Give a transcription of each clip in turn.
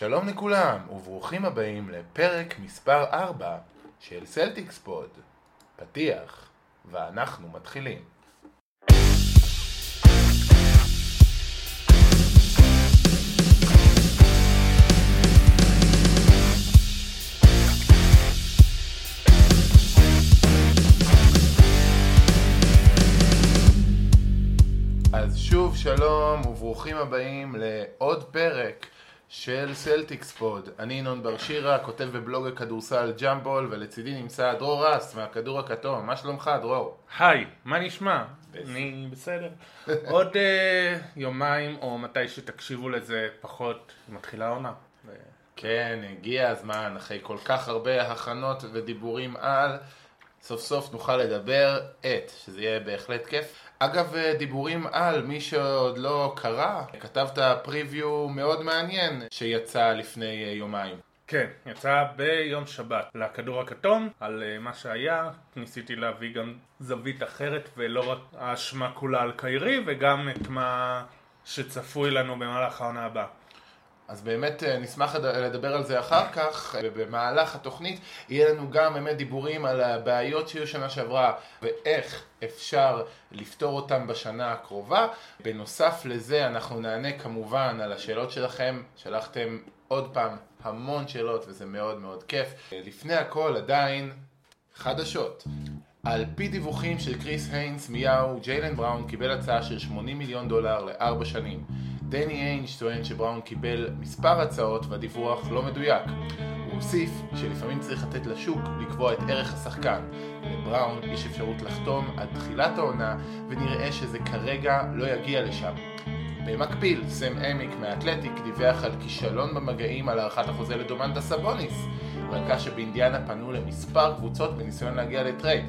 שלום לכולם, וברוכים הבאים לפרק מספר 4 של Celtics Pod. פתיח, ואנחנו מתחילים. אז שוב שלום וברוכים הבאים לעוד פרק של Celtics Pod. אני ינון בר שירה, כותב בבלוג הכדורסל ג'מבול, ולצידי נמצא דרור רס מהכדור הכתום. מה שלומך דרור? היי, מה נשמע? אני בסדר. עוד אה, יומיים, או מתי שתקשיבו לזה פחות, מתחילה העונה. כן, הגיע הזמן, אחרי כל כך הרבה הכנות ודיבורים על, סוף סוף נוכל לדבר את, שזה יהיה בהחלט כיף. אגב, אה, דיבורים על, מי שעוד לא קרא, כתבת פריוויו מאוד מעניין שיצא לפני אה, יומיים. כן, יצא ביום שבת לכדור הכתום על אה, מה שהיה, ניסיתי להביא גם זווית אחרת ולא רק האשמה כולה על קיירי וגם את מה שצפוי לנו במהלך העונה הבאה. אז באמת אה, נשמח לד- לדבר על זה אחר כך, אה, במהלך התוכנית יהיה לנו גם באמת דיבורים על הבעיות שהיו שנה שעברה ואיך אפשר לפתור אותם בשנה הקרובה. בנוסף לזה אנחנו נענה כמובן על השאלות שלכם, שלחתם עוד פעם המון שאלות וזה מאוד מאוד כיף. אה, לפני הכל עדיין חדשות. על פי דיווחים של קריס היינס מיהו, ג'יילן בראון קיבל הצעה של 80 מיליון דולר לארבע שנים. דני איינג' טוען שבראון קיבל מספר הצעות והדיווח לא מדויק. הוא הוסיף שלפעמים צריך לתת לשוק לקבוע את ערך השחקן. לבראון יש אפשרות לחתום עד תחילת העונה ונראה שזה כרגע לא יגיע לשם. במקביל, סם אמיק מה Athletic דיווח על כישלון במגעים על הארכת החוזה לדומנטה סבוניס, כך שבאינדיאנה פנו למספר קבוצות בניסיון להגיע ל trade.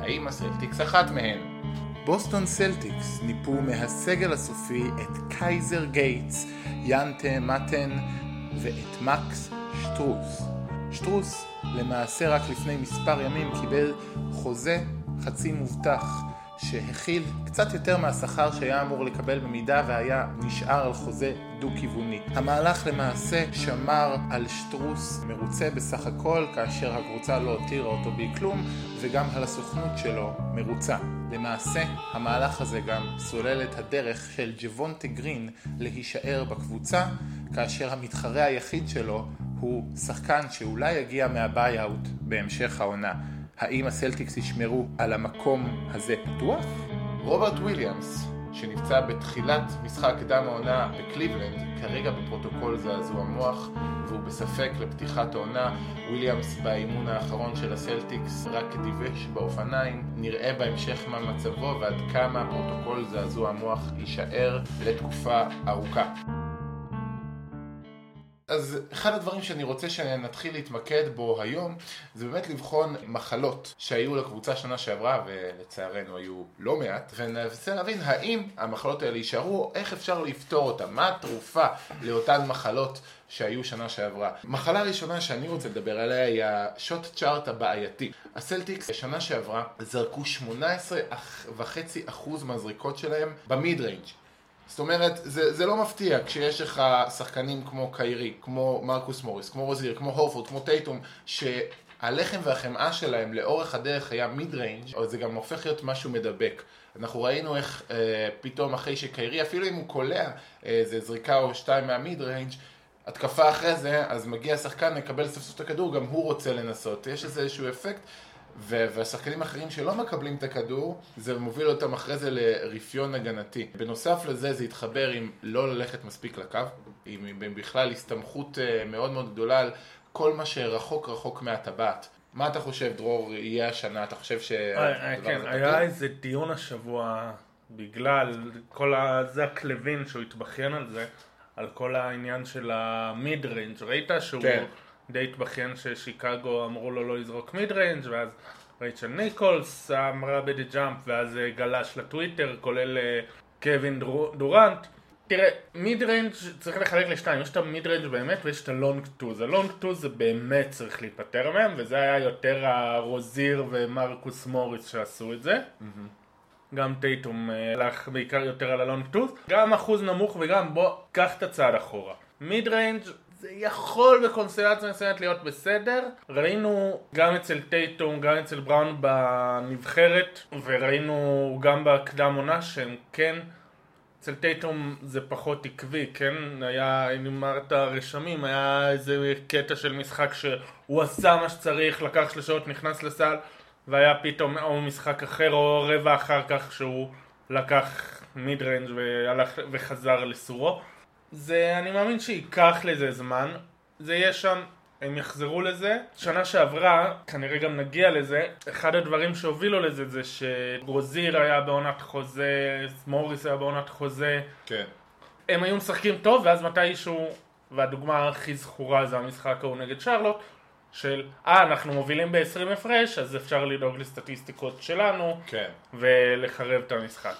האם הסלטיקס אחת מהן? בוסטון סלטיקס ניפו מהסגל הסופי את קייזר גייטס, ינטה מטן ואת מקס שטרוס. שטרוס למעשה רק לפני מספר ימים קיבל חוזה חצי מובטח שהכיל קצת יותר מהשכר שהיה אמור לקבל במידה והיה נשאר על חוזה דו-כיווני. המהלך למעשה שמר על שטרוס מרוצה בסך הכל כאשר הקבוצה לא הותירה אותו בי כלום וגם על הסוכנות שלו מרוצה. למעשה המהלך הזה גם סולל את הדרך של ג'וונטה גרין להישאר בקבוצה כאשר המתחרה היחיד שלו הוא שחקן שאולי יגיע מה buyout בהמשך העונה. האם הסלטיקס ישמרו על המקום הזה פתוח? רוברט וויליאמס, שנפצע בתחילת משחק קדם העונה בקליבלנד, כרגע בפרוטוקול זעזוע מוח, והוא בספק לפתיחת העונה. וויליאמס באימון האחרון של הסלטיקס רק דיווש באופניים. נראה בהמשך מה מצבו ועד כמה פרוטוקול זעזוע מוח יישאר לתקופה ארוכה. אז אחד הדברים שאני רוצה שנתחיל להתמקד בו היום זה באמת לבחון מחלות שהיו לקבוצה שנה שעברה ולצערנו היו לא מעט וננסה להבין האם המחלות האלה יישארו איך אפשר לפתור אותן, מה התרופה לאותן מחלות שהיו שנה שעברה. מחלה ראשונה שאני רוצה לדבר עליה היא ה shot chart הבעייתי. הסלטיקס שנה שעברה זרקו 18.5% מהזריקות שלהם ב mid range זאת אומרת, זה, זה לא מפתיע כשיש לך שחקנים כמו קיירי, כמו מרקוס מוריס, כמו רוזיר, כמו הורפורד, כמו טייטום, שהלחם והחמאה שלהם לאורך הדרך היה mid range, אבל זה גם הופך להיות משהו מדבק. אנחנו ראינו איך אה, פתאום אחרי שקיירי, אפילו אם הוא קולע איזה זריקה או שתיים מה mid range, התקפה אחרי זה, אז מגיע שחקן, מקבל סוף סוף את הכדור, גם הוא רוצה לנסות. יש איזה איזשהו אפקט. ו- והשחקנים האחרים שלא מקבלים את הכדור, זה מוביל אותם אחרי זה לרפיון הגנתי. בנוסף לזה, זה התחבר עם לא ללכת מספיק לקו, עם, עם בכלל הסתמכות אה, מאוד מאוד גדולה על כל מה שרחוק רחוק מהטבעת. מה אתה חושב, דרור, יהיה השנה? אתה חושב אה, אה, שהדבר כן, הזה היה? איזה דיון השבוע בגלל כל ה... זאק לאווין שהוא התבכיין על זה, על כל העניין של ה mid range, ראית שהוא כן. די התבכיין ששיקגו אמרו לו לא לזרוק mid range ואז רייצ'ל ניקולס אמרה ב The Jump ואז אה, גלש לטוויטר כולל אה, קווין דור- דורנט תראה, mid range צריך לחלק לשתיים, יש את ה mid range באמת ויש את ה long twos. ה long twos זה באמת צריך להיפטר מהם, וזה היה יותר הרוזיר ומרקוס מוריס שעשו את זה. גם טייטום אה, הלך בעיקר יותר על ה long twos. גם אחוז נמוך וגם בוא, קח את הצעד אחורה. mid range זה יכול בקונסטלציה מסוימת להיות בסדר. ראינו גם אצל טייטום, גם אצל בראון בנבחרת, וראינו גם בהקדם עונה שהם כן, אצל טייטום זה פחות עקבי, כן? היה, אם אמרת רשמים, היה איזה קטע של משחק שהוא עשה מה שצריך, לקח שלושות, נכנס לסל, והיה פתאום או משחק אחר או רבע אחר כך שהוא לקח מיד ריינג' וחזר לסורו. זה, אני מאמין שייקח לזה זמן, זה יהיה שם, הם יחזרו לזה. שנה שעברה, כנראה גם נגיע לזה, אחד הדברים שהובילו לזה זה שרוזיר היה בעונת חוזה, מוריס היה בעונת חוזה, כן. הם היו משחקים טוב, ואז מתישהו, והדוגמה הכי זכורה זה המשחק ההוא נגד שרלוט, של אה, אנחנו מובילים ב-20 הפרש, אז אפשר לדאוג לסטטיסטיקות שלנו, כן. ולחרב את המשחק.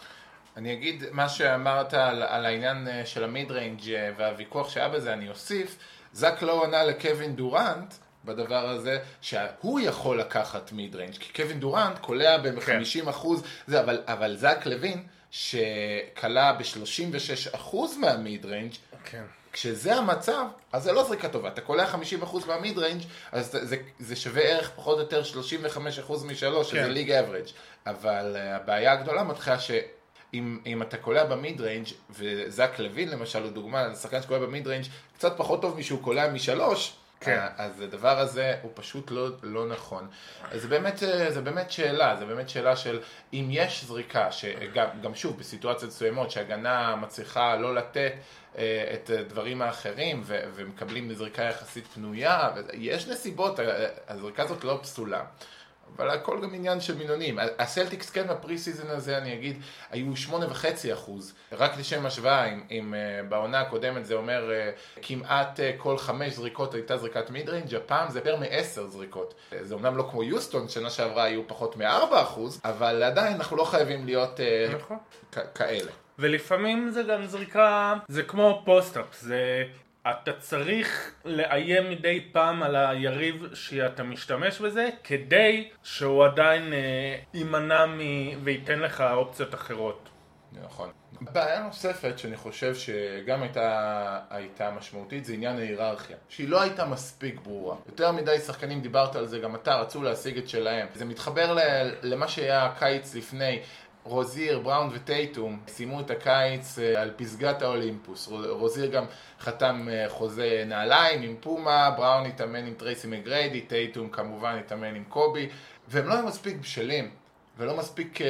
אני אגיד מה שאמרת על, על העניין אה, של ה mid range אה, והוויכוח שהיה בזה, אני אוסיף, זק לא ענה לקווין דורנט בדבר הזה, שהוא יכול לקחת mid range, כי קווין דורנט קולע ב-50 אחוז, זה, אבל, אבל זק לוין, שקלע ב-36 אחוז מה mid range, כן. כשזה המצב, אז זה לא זריקה טובה. אתה קולע 50% מה mid range, אז זה, זה, זה שווה ערך פחות או יותר 35% משלוש, שזה כן. league average. אבל uh, הבעיה הגדולה מתחילה שאם אם אתה קולע ב mid range, וזק לוין למשל הוא דוגמה לשחקן שקולע ב mid range, קצת פחות טוב משהוא קולע משלוש, כן. אה, אז הדבר הזה הוא פשוט לא, לא נכון. אז זה באמת, אה, זה באמת שאלה, זה באמת שאלה של אם יש זריקה, שגם גם שוב, בסיטואציות מסוימות שהגנה מצליחה לא לתת אה, את הדברים האחרים ו- ומקבלים זריקה יחסית פנויה, יש נסיבות, הזריקה הזאת לא פסולה. אבל הכל גם עניין של מינונים. הסלטיקס כן ב preseason הזה, אני אגיד, היו שמונה וחצי אחוז. רק לשם השוואה, אם, אם uh, בעונה הקודמת זה אומר uh, כמעט uh, כל חמש זריקות הייתה זריקת mid range, הפעם זה יותר מעשר זריקות. זה אומנם לא כמו יוסטון, שנה שעברה היו פחות מארבע אחוז, אבל עדיין אנחנו לא חייבים להיות נכון. כ- כאלה. ולפעמים זה גם זריקה, זה כמו פוסט-אפ, זה... אתה צריך לאיים מדי פעם על היריב שאתה משתמש בזה כדי שהוא עדיין אה, יימנע מ... וייתן לך אופציות אחרות. נכון. בעיה נוספת שאני חושב שגם הייתה, הייתה משמעותית זה עניין ההיררכיה, שהיא לא הייתה מספיק ברורה. יותר מדי שחקנים, דיברת על זה, גם אתה, רצו להשיג את שלהם. זה מתחבר ל- למה שהיה הקיץ לפני. רוזיר, בראון וטייטום סיימו את הקיץ אה, על פסגת האולימפוס. רו- רוזיר גם חתם אה, חוזה נעליים עם פומה, בראון התאמן עם טרייסי מגריידי, טייטום כמובן התאמן עם קובי, והם לא היו מספיק בשלים ולא מספיק אה,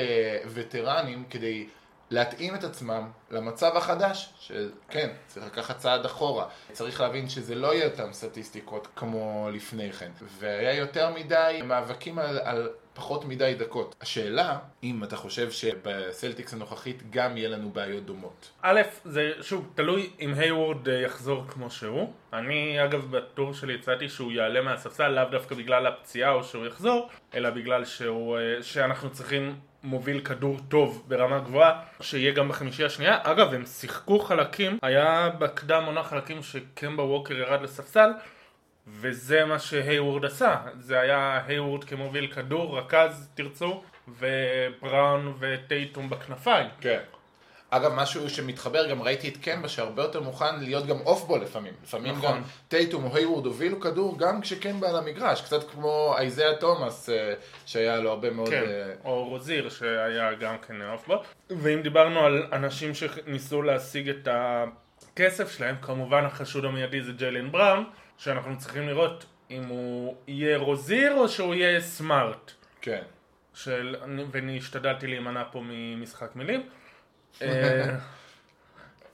וטרנים כדי להתאים את עצמם למצב החדש, שכן, צריך לקחת צעד אחורה. צריך להבין שזה לא יהיה אותם סטטיסטיקות כמו לפני כן. והיה יותר מדי מאבקים על, על פחות מדי דקות. השאלה, אם אתה חושב שבסלטיקס הנוכחית גם יהיה לנו בעיות דומות. א', זה שוב תלוי אם היוורד אה, יחזור כמו שהוא. אני אגב בטור שלי הצעתי שהוא יעלה מהספסל לאו דווקא בגלל הפציעה או שהוא יחזור, אלא בגלל שהוא, אה, שאנחנו צריכים מוביל כדור טוב ברמה גבוהה, שיהיה גם בחמישייה השנייה. אגב, הם שיחקו חלקים, היה בקדם עונה חלקים שקמבה ווקר ירד לספסל, וזה מה שהיוורד עשה. זה היה היוורד כמוביל כדור, רכז תרצו, ובראון וטייטום בכנפיים. כן. אגב, משהו שמתחבר, גם ראיתי את קמבה שהרבה יותר מוכן להיות גם off ball לפעמים. לפעמים נכון. גם טייטום או היוורד הובילו כדור גם כשקמבה על המגרש. קצת כמו אייזאה תומאס, אה, שהיה לו הרבה מאוד... כן, אה, או רוזיר שהיה גם כן off ball. ואם דיברנו על אנשים שניסו להשיג את הכסף שלהם, כמובן החשוד המיידי זה ג'יילן בראון, שאנחנו צריכים לראות אם הוא יהיה רוזיר או שהוא יהיה סמארט. כן. של... ואני השתדלתי להימנע פה ממשחק מילים. אה,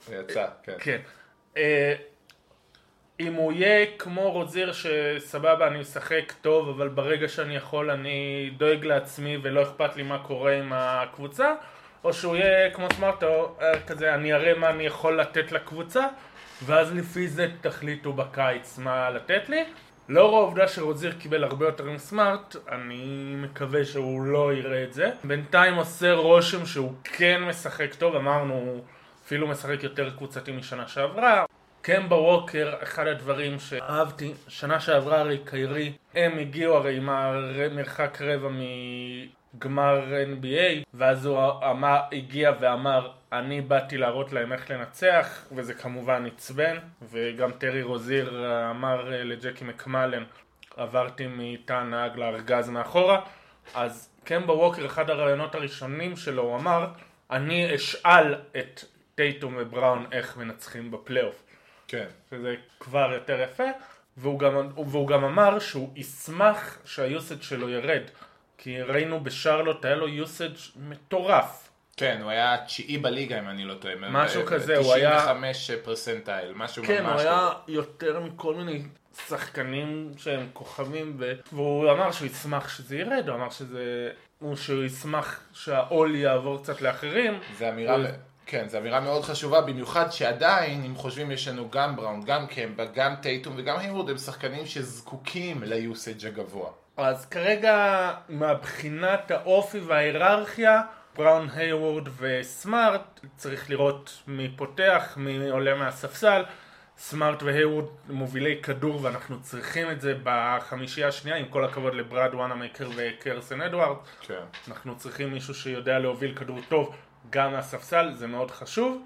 יצא, כן. כן. אה, אם הוא יהיה כמו רוזיר שסבבה אני משחק טוב אבל ברגע שאני יכול אני דואג לעצמי ולא אכפת לי מה קורה עם הקבוצה או שהוא יהיה כמו סמארטו אה, כזה אני אראה מה אני יכול לתת לקבוצה ואז לפי זה תחליטו בקיץ מה לתת לי לאור העובדה שרוזיר קיבל הרבה יותר עם סמארט, אני מקווה שהוא לא יראה את זה. בינתיים עושה רושם שהוא כן משחק טוב, אמרנו, הוא אפילו משחק יותר קבוצתי משנה שעברה. קמבה ווקר, אחד הדברים שאהבתי, שנה שעברה הרי קיירי, הם הגיעו הרי עם המרחק רבע מגמר NBA, ואז הוא אמר, הגיע ואמר, אני באתי להראות להם איך לנצח, וזה כמובן עצבן, וגם טרי רוזיר אמר אה, לג'קי מקמלן, עברתי מתא נהג לארגז מאחורה, אז קמבה ווקר, אחד הרעיונות הראשונים שלו, הוא אמר, אני אשאל את טייטום ובראון איך מנצחים בפלייאוף. כן. שזה כבר יותר יפה, והוא גם, והוא גם אמר שהוא ישמח שהיוסאג' שלו ירד, כי ראינו בשרלוט היה לו יוסאג' מטורף. כן, הוא היה תשיעי בליגה אם אני לא טועה. משהו כזה, הוא היה- 95 פרסנטייל, משהו כן, הוא ממש היה טוב. יותר מכל מיני שחקנים שהם כוכבים, ו... והוא אמר שהוא ישמח שזה ירד, הוא אמר שזה... הוא שהוא ישמח שהעול יעבור קצת לאחרים. זה אמירה, הוא- כן, זו אמירה מאוד חשובה, במיוחד שעדיין, אם חושבים, יש לנו גם בראון, גם קמבה, גם טייטום וגם היורד, הם שחקנים שזקוקים ליוסאג' הגבוה. אז כרגע, מבחינת האופי וההיררכיה, בראון היוורד וסמארט, צריך לראות מי פותח, מי עולה מהספסל. סמארט והיוורד מובילי כדור ואנחנו צריכים את זה בחמישייה השנייה, עם כל הכבוד לברד וואנמייקר וקרסן אדוארד. כן. אנחנו צריכים מישהו שיודע להוביל כדור טוב גם מהספסל, זה מאוד חשוב.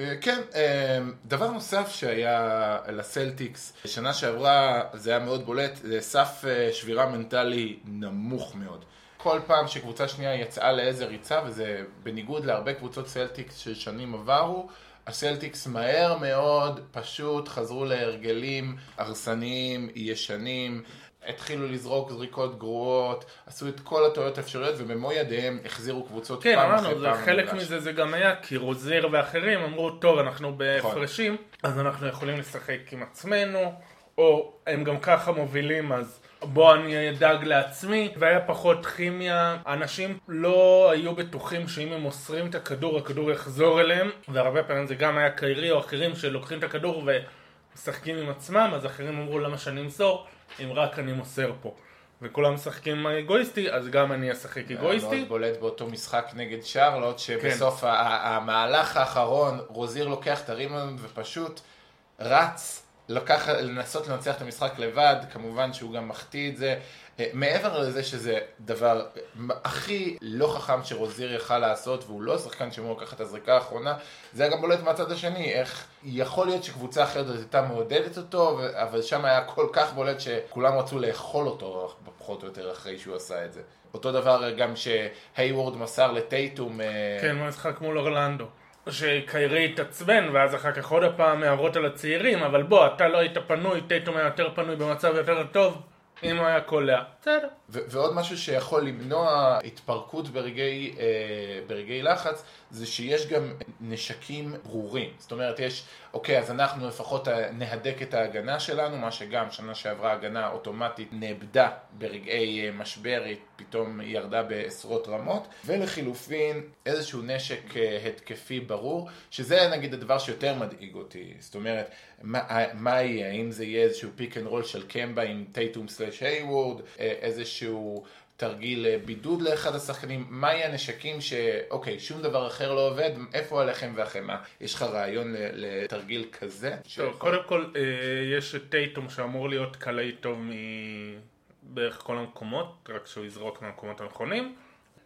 אה, כן, אה, דבר נוסף שהיה לסלטיקס, שנה שעברה זה היה מאוד בולט, זה סף אה, שבירה מנטלי נמוך מאוד. כל פעם שקבוצה שנייה יצאה לאיזה ריצה, וזה בניגוד להרבה קבוצות סלטיקס של שנים עברו, הסלטיקס מהר מאוד פשוט חזרו להרגלים הרסניים, ישנים, התחילו לזרוק זריקות גרועות, עשו את כל הטעויות האפשריות ובמו ידיהם החזירו קבוצות כן, פעם אחרי אמרנו, זה פעם חלק. מזה זה גם היה, כי רוזיר ואחרים אמרו, טוב, אנחנו בהפרשים, אז אנחנו יכולים לשחק עם עצמנו, או הם גם ככה מובילים, אז בוא אני אדאג לעצמי, והיה פחות כימיה, אנשים לא היו בטוחים שאם הם מוסרים את הכדור, הכדור יחזור אליהם, והרבה פעמים זה גם היה קיירי או אחרים שלוקחים את הכדור ומשחקים עם עצמם, אז אחרים אמרו למה שאני אמסור, אם רק אני מוסר פה. וכולם משחקים אגואיסטי, אז גם אני אשחק היה אגואיסטי. מאוד בולט באותו משחק נגד שרלוט, שבסוף ה- ה- המהלך האחרון, רוזיר לוקח את הרימונד ופשוט רץ, לקח, לנסות לנצח את המשחק לבד, כמובן שהוא גם מחטיא את זה. אה, מעבר לזה שזה דבר אה, הכי לא חכם שרוזיר יכל לעשות, והוא לא שחקן שאמור לקחת את הזריקה האחרונה, זה היה גם בולט מהצד השני, איך יכול להיות שקבוצה אחרת עוד הייתה מעודדת אותו, אבל שם היה כל כך בולט שכולם רצו לאכול אותו פחות או יותר אחרי שהוא עשה את זה. אותו דבר גם שהייוורד מסר לטייטום, אה, כן, במשחק מול אורלנדו. שקיירי התעצבן, ואז אחר כך עוד הפעם הערות על הצעירים, אבל בוא, אתה לא היית פנוי, טייטום היה יותר פנוי במצב יותר טוב, אם הוא היה קולע. בסדר. ועוד משהו שיכול למנוע התפרקות ברגעי, אה, ברגעי לחץ, זה שיש גם נשקים ברורים. זאת אומרת, יש, אוקיי, אז אנחנו לפחות אה, נהדק את ההגנה שלנו, מה שגם שנה שעברה הגנה אוטומטית נאבדה ברגעי אה, משבר, היא פתאום ירדה בעשרות רמות, ולחילופין איזשהו נשק אה, התקפי ברור, שזה נגיד הדבר שיותר מדאיג אותי. זאת אומרת, מה, מה יהיה? האם זה יהיה איזשהו pick and roll של קמבה עם טייטום slash הייוורד, אה, איזשהו תרגיל אה, בידוד לאחד השחקנים, מה יהיה הנשקים שאוקיי, שום דבר אחר לא עובד, איפה הלחם והחמאה? יש לך רעיון לתרגיל כזה? טוב, שיכול- קודם כל, אה, יש את טייטום שאמור להיות קלעי טוב מבערך כל המקומות, רק שהוא יזרוק מהמקומות הנכונים.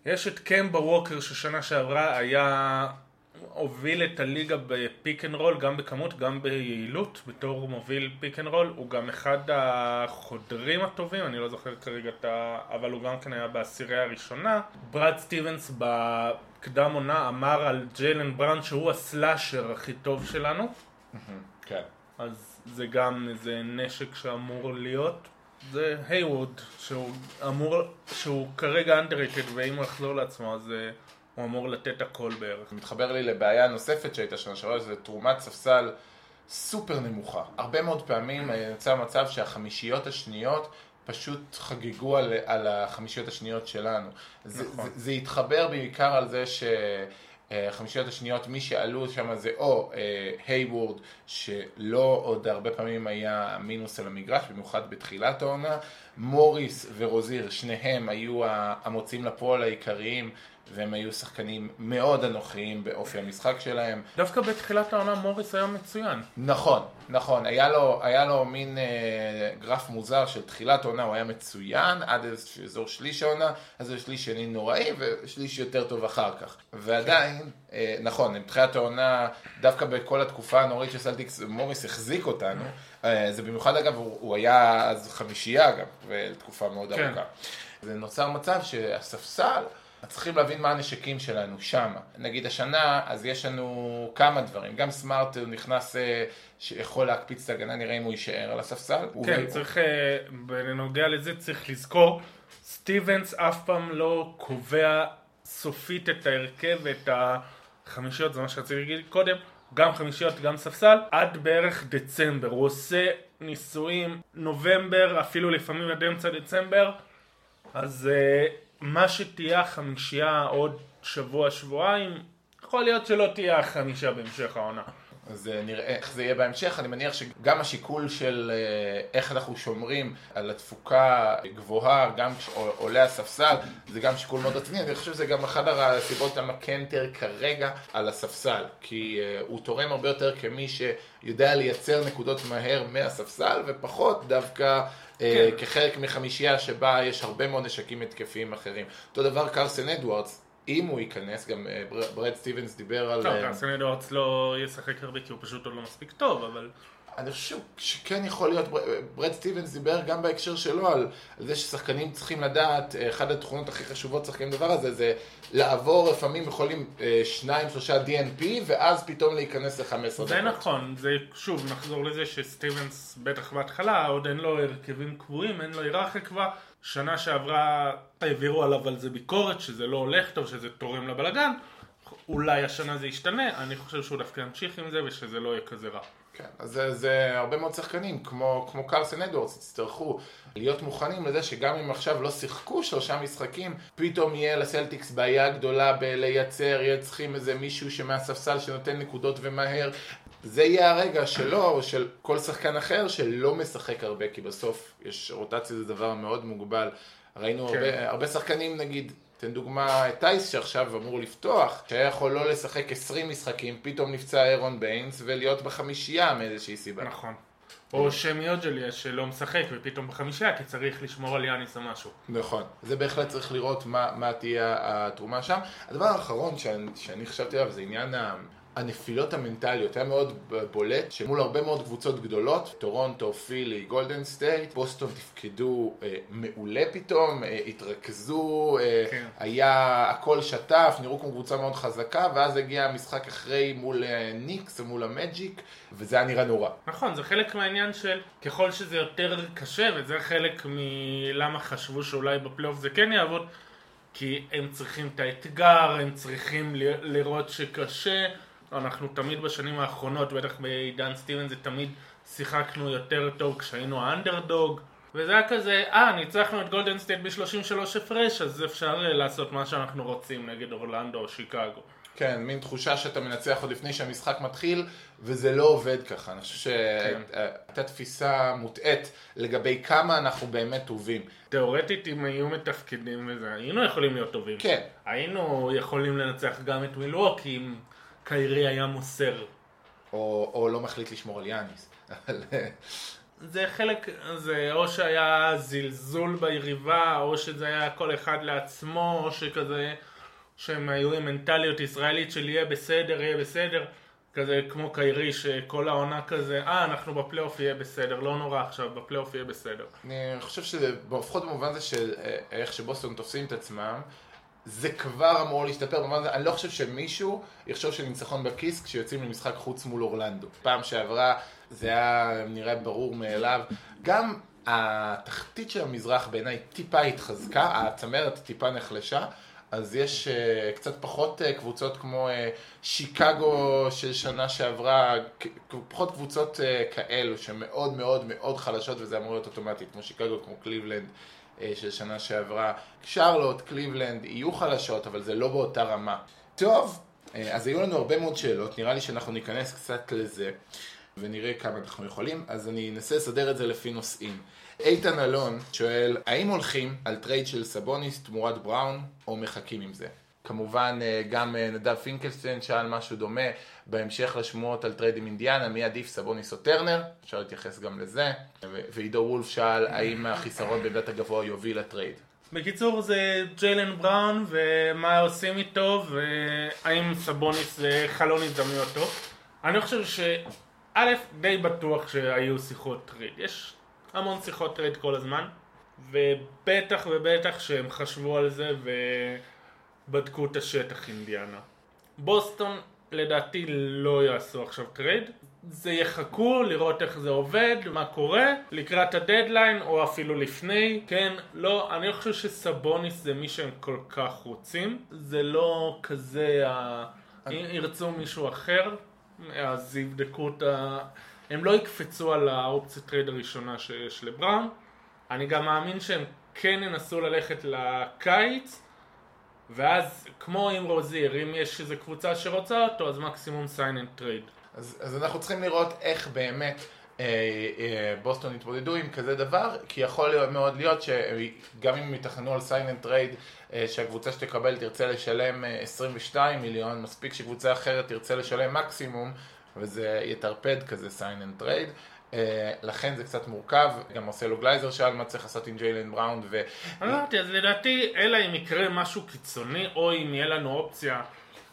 יש את קמבה ווקר ששנה שעברה היה... הוביל את הליגה ב pick and roll, גם בכמות, גם ביעילות, בתור מוביל pick and roll, הוא גם אחד החודרים הטובים, אני לא זוכר כרגע את ה... אבל הוא גם כן היה בעשירייה הראשונה. ברד סטיבנס בקדם עונה אמר על ג'יילן בראון שהוא ה slasher הכי טוב שלנו. כן. אז זה גם איזה נשק שאמור להיות. זה היוורד, שהוא אמור, שהוא כרגע underrated ואם הוא יחזור לעצמו אז אה, הוא אמור לתת הכל בערך. זה מתחבר לי לבעיה נוספת שהייתה שנה שעברה, שזה תרומת ספסל סופר נמוכה. הרבה מאוד פעמים אה, יצא מצב שהחמישיות השניות פשוט חגגו על, על החמישיות השניות שלנו. זה, נכון. זה, זה התחבר בעיקר על זה שהחמישיות השניות, מי שעלו שם זה או אה, הייוורד, שלא עוד הרבה פעמים היה מינוס על המגרש, במיוחד בתחילת העונה, מוריס ורוזיר, שניהם היו ה- המוציאים לפועל העיקריים והם היו שחקנים מאוד אנוכיים באופי המשחק שלהם. דווקא בתחילת העונה מוריס היה מצוין. נכון, נכון, היה לו, היה לו מין אה, גרף מוזר של תחילת העונה, הוא היה מצוין, עד אזור שליש העונה, אז זה שליש שני נוראי ושליש יותר טוב אחר כך. ועדיין, אה, נכון, בתחילת העונה, דווקא בכל התקופה הנוראית של סלטיקס, מוריס החזיק אותנו. אה, זה במיוחד אגב, הוא, הוא היה אז חמישייה גם, לתקופה מאוד כן. ארוכה. זה נוצר מצב שהספסל, צריכים להבין מה הנשקים שלנו שמה. נגיד השנה, אז יש לנו כמה דברים. גם סמארט הוא נכנס, אה, שיכול להקפיץ את ההגנה, נראה אם הוא יישאר על הספסל. הוא- כן, צריך, אה, בנוגע לזה צריך לזכור, סטיבנס אף פעם לא קובע סופית את ההרכב ואת החמישיות, זה מה שרציתי להגיד קודם, גם חמישיות, גם ספסל, עד בערך דצמבר. הוא עושה ניסויים נובמבר, אפילו לפעמים עד אמצע דצמבר, אז אה, מה שתהיה החמישייה עוד שבוע, שבועיים, יכול להיות שלא תהיה החמישה בהמשך העונה. אז אה, נראה איך זה יהיה בהמשך, אני מניח שגם השיקול של אה, איך אנחנו שומרים על התפוקה גבוהה, גם כשעולה הספסל, זה גם שיקול מאוד רציני, אני חושב שזה גם אחת הסיבות למה קנטר כרגע על הספסל, כי אה, הוא תורם הרבה יותר כמי שיודע לייצר נקודות מהר מהספסל, ופחות דווקא כן. כחלק מחמישייה שבה יש הרבה מאוד נשקים התקפיים אחרים. אותו דבר קרסן אדוארדס. אם הוא ייכנס, גם אה, בר- ברד סטיבנס דיבר על... אה, קרסן אדוארדס לא ישחק הרבה כי הוא פשוט עוד לא מספיק טוב, אבל... אני חושב שכן יכול להיות, בר- ברד סטיבנס דיבר גם בהקשר שלו על, על זה ששחקנים צריכים לדעת, אה, אחת התכונות הכי חשובות שחקנים לדבר הזה זה לעבור, לפעמים יכולים אה, שניים, שלושה DNP ואז פתאום להיכנס ל-15 דקות. זה נכון, זה שוב, נחזור לזה שסטיבנס בטח בהתחלה, עוד אין לו הרכבים קבועים, אין לו היררכיה קבועה. שנה שעברה העבירו עליו על זה ביקורת, שזה לא הולך טוב, שזה תורם לבלגן. אולי השנה זה ישתנה, אני חושב שהוא דווקא ימשיך עם זה ושזה לא יהיה כזה רע. כן, אז זה, זה הרבה מאוד שחקנים, כמו, כמו קרסן אדוארדס, יצטרכו להיות מוכנים לזה שגם אם עכשיו לא שיחקו שלושה משחקים, פתאום יהיה לסלטיקס בעיה גדולה בלייצר, יהיה צריכים איזה מישהו שמהספסל שנותן נקודות ומהר. זה יהיה הרגע שלו, או של כל שחקן אחר שלא משחק הרבה, כי בסוף יש רוטציה זה דבר מאוד מוגבל. ראינו כן. הרבה, הרבה שחקנים, נגיד, תן דוגמה את טייס שעכשיו אמור לפתוח, שהיה יכול לא לשחק 20 משחקים, פתאום נפצע ארון ביינס ולהיות בחמישייה מאיזושהי סיבה. נכון. או שסמי אוג'ליי שלא משחק ופתאום בחמישה כי צריך לשמור על יאניס או משהו. נכון, זה בהחלט צריך לראות מה, מה תהיה התרומה שם. הדבר האחרון שאני, שאני חשבתי עליו זה עניין הנפילות המנטליות, היה מאוד בולט שמול הרבה מאוד קבוצות גדולות, טורונטו, פילי, גולדן סטייט, בוסטון תפקדו אה, מעולה פתאום, אה, התרכזו, אה, כן. היה הכל שטף, נראו כמו קבוצה מאוד חזקה, ואז הגיע המשחק אחרי מול אה, ניקס או מול המג'יק, וזה היה נראה נורא. נכון, זה חלק מהעניין של ככל שזה יותר קשה, וזה חלק מלמה חשבו שאולי בפלייאוף זה כן יעבוד, כי הם צריכים את האתגר, הם צריכים לראות שקשה. אנחנו תמיד בשנים האחרונות, בטח בעידן סטיבנס, זה תמיד שיחקנו יותר טוב כשהיינו האנדרדוג. וזה היה כזה, אה, ניצחנו את גולדן סטייט ב-33 הפרש, אז אפשר אה, לעשות מה שאנחנו רוצים נגד אורלנדו או שיקגו. כן, מין תחושה שאתה מנצח עוד לפני שהמשחק מתחיל, וזה לא עובד ככה. אני חושב שהייתה תפיסה מוטעית לגבי כמה אנחנו באמת טובים. תאורטית אם היו מתפקדים וזה, היינו יכולים להיות טובים. כן. היינו יכולים לנצח גם את מילווקי אם קיירי היה מוסר. או, או לא מחליט לשמור על יאניס. אה, זה חלק, זה או שהיה זלזול ביריבה, או שזה היה כל אחד לעצמו, או שכזה, שהם היו עם מנטליות ישראלית של יהיה בסדר, יהיה בסדר. כזה כמו קיירי שכל העונה כזה, אה אנחנו בפלייאוף יהיה בסדר, לא נורא עכשיו, בפלייאוף יהיה בסדר. אני חושב שזה, לפחות במובן הזה של אה, איך שבוסטון תופסים את עצמם, זה כבר אמור להשתפר במובן הזה, אני לא חושב שמישהו יחשוב שניצחון בכיס כשיוצאים למשחק חוץ מול אורלנדו. פעם שעברה זה היה נראה ברור מאליו. גם התחתית של המזרח בעיניי טיפה התחזקה, הצמרת טיפה נחלשה. אז יש uh, קצת פחות uh, קבוצות כמו uh, שיקגו של שנה שעברה, פחות קבוצות uh, כאלו שמאוד מאוד מאוד חלשות וזה אמור להיות אוטומטית, כמו שיקגו, כמו קליבלנד של שנה שעברה. שרלוט, קליבלנד יהיו חלשות, אבל זה לא באותה רמה. טוב, uh, אז היו לנו הרבה מאוד שאלות, נראה לי שאנחנו ניכנס קצת לזה ונראה כמה אנחנו יכולים, אז אני אנסה לסדר את זה לפי נושאים. איתן אלון שואל, האם הולכים על טרייד של סבוניס תמורת בראון, או מחכים עם זה? כמובן אה, גם אה, נדב פינקלסטיין שאל משהו דומה בהמשך לשמועות על טרייד עם אינדיאנה, מי עדיף סבוניס או טרנר, אפשר להתייחס גם לזה, ו- ועידו וולף שאל האם החיסרון בעמדת הגבוה יוביל לטרייד. בקיצור זה ג'יילן בראון ומה עושים איתו והאם סבוניס זה חלון הזדמנויות טוב. אני חושב שא' די בטוח שהיו שיחות טרייד. יש המון שיחות טרייד כל הזמן ובטח ובטח שהם חשבו על זה ובדקו את השטח אינדיאנה. בוסטון לדעתי לא יעשו עכשיו טרייד. זה יחכו לראות איך זה עובד, מה קורה, לקראת הדדליין או אפילו לפני, כן, לא, אני חושב שסבוניס זה מי שהם כל כך רוצים, זה לא כזה, ה... אם ירצו מישהו אחר, אז יבדקו את ה... הם לא יקפצו על האופציית טרייד הראשונה שיש לבראון, אני גם מאמין שהם כן ינסו ללכת לקיץ, ואז כמו עם רוזיר, אם יש איזו קבוצה שרוצה אותו, אז מקסימום sign and trade. אז, אז אנחנו צריכים לראות איך באמת אה, אה, בוסטון יתמודדו עם כזה דבר, כי יכול להיות, מאוד להיות שגם אם הם יתכננו על sign and trade, אה, שהקבוצה שתקבל תרצה לשלם אה, 22 מיליון, מספיק שקבוצה אחרת תרצה לשלם מקסימום, וזה יטרפד כזה sign and trade. אה, לכן זה קצת מורכב, גם עושה גלייזר שאל מה צריך לעשות עם ג'יילן בראון, ו... אמרתי, אז לדעתי, אלא אם יקרה משהו קיצוני, או אם יהיה לנו אופציה,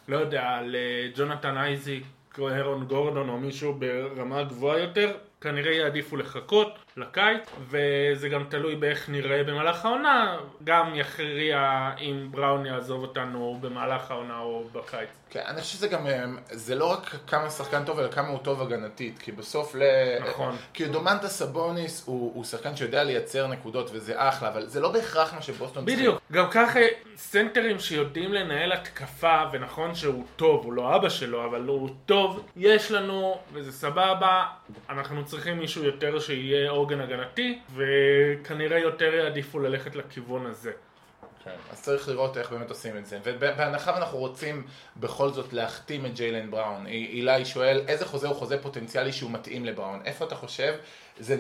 לא יודע, לג'ונתן אייזיק, או הרון גורדון, או מישהו ברמה גבוהה יותר, כנראה יעדיפו לחכות לקיץ, וזה גם תלוי באיך נראה במהלך העונה, גם יכריע אם בראון יעזוב אותנו במהלך העונה או בקיץ. כן, אני חושב שזה גם, אה, זה לא רק כמה שחקן טוב, אלא כמה הוא טוב הגנתית, כי בסוף ל... נכון. כי דומנטה סבוניס הוא, הוא שחקן שיודע לייצר נקודות וזה אחלה, אבל זה לא בהכרח מה שבוסטון בדיוק, גם ככה סנטרים שיודעים לנהל התקפה, ונכון שהוא טוב, הוא לא אבא שלו, אבל הוא טוב, יש לנו, וזה סבבה, אנחנו צריכים מישהו יותר שיהיה עוגן הגנתי, וכנראה יותר יעדיפו ללכת לכיוון הזה. כן, אז צריך לראות איך באמת עושים את זה. ובהנחה ואנחנו רוצים בכל זאת להחתים את ג'יילן בראון, אילי שואל איזה חוזה הוא חוזה פוטנציאלי שהוא מתאים לבראון. איפה אתה חושב, זה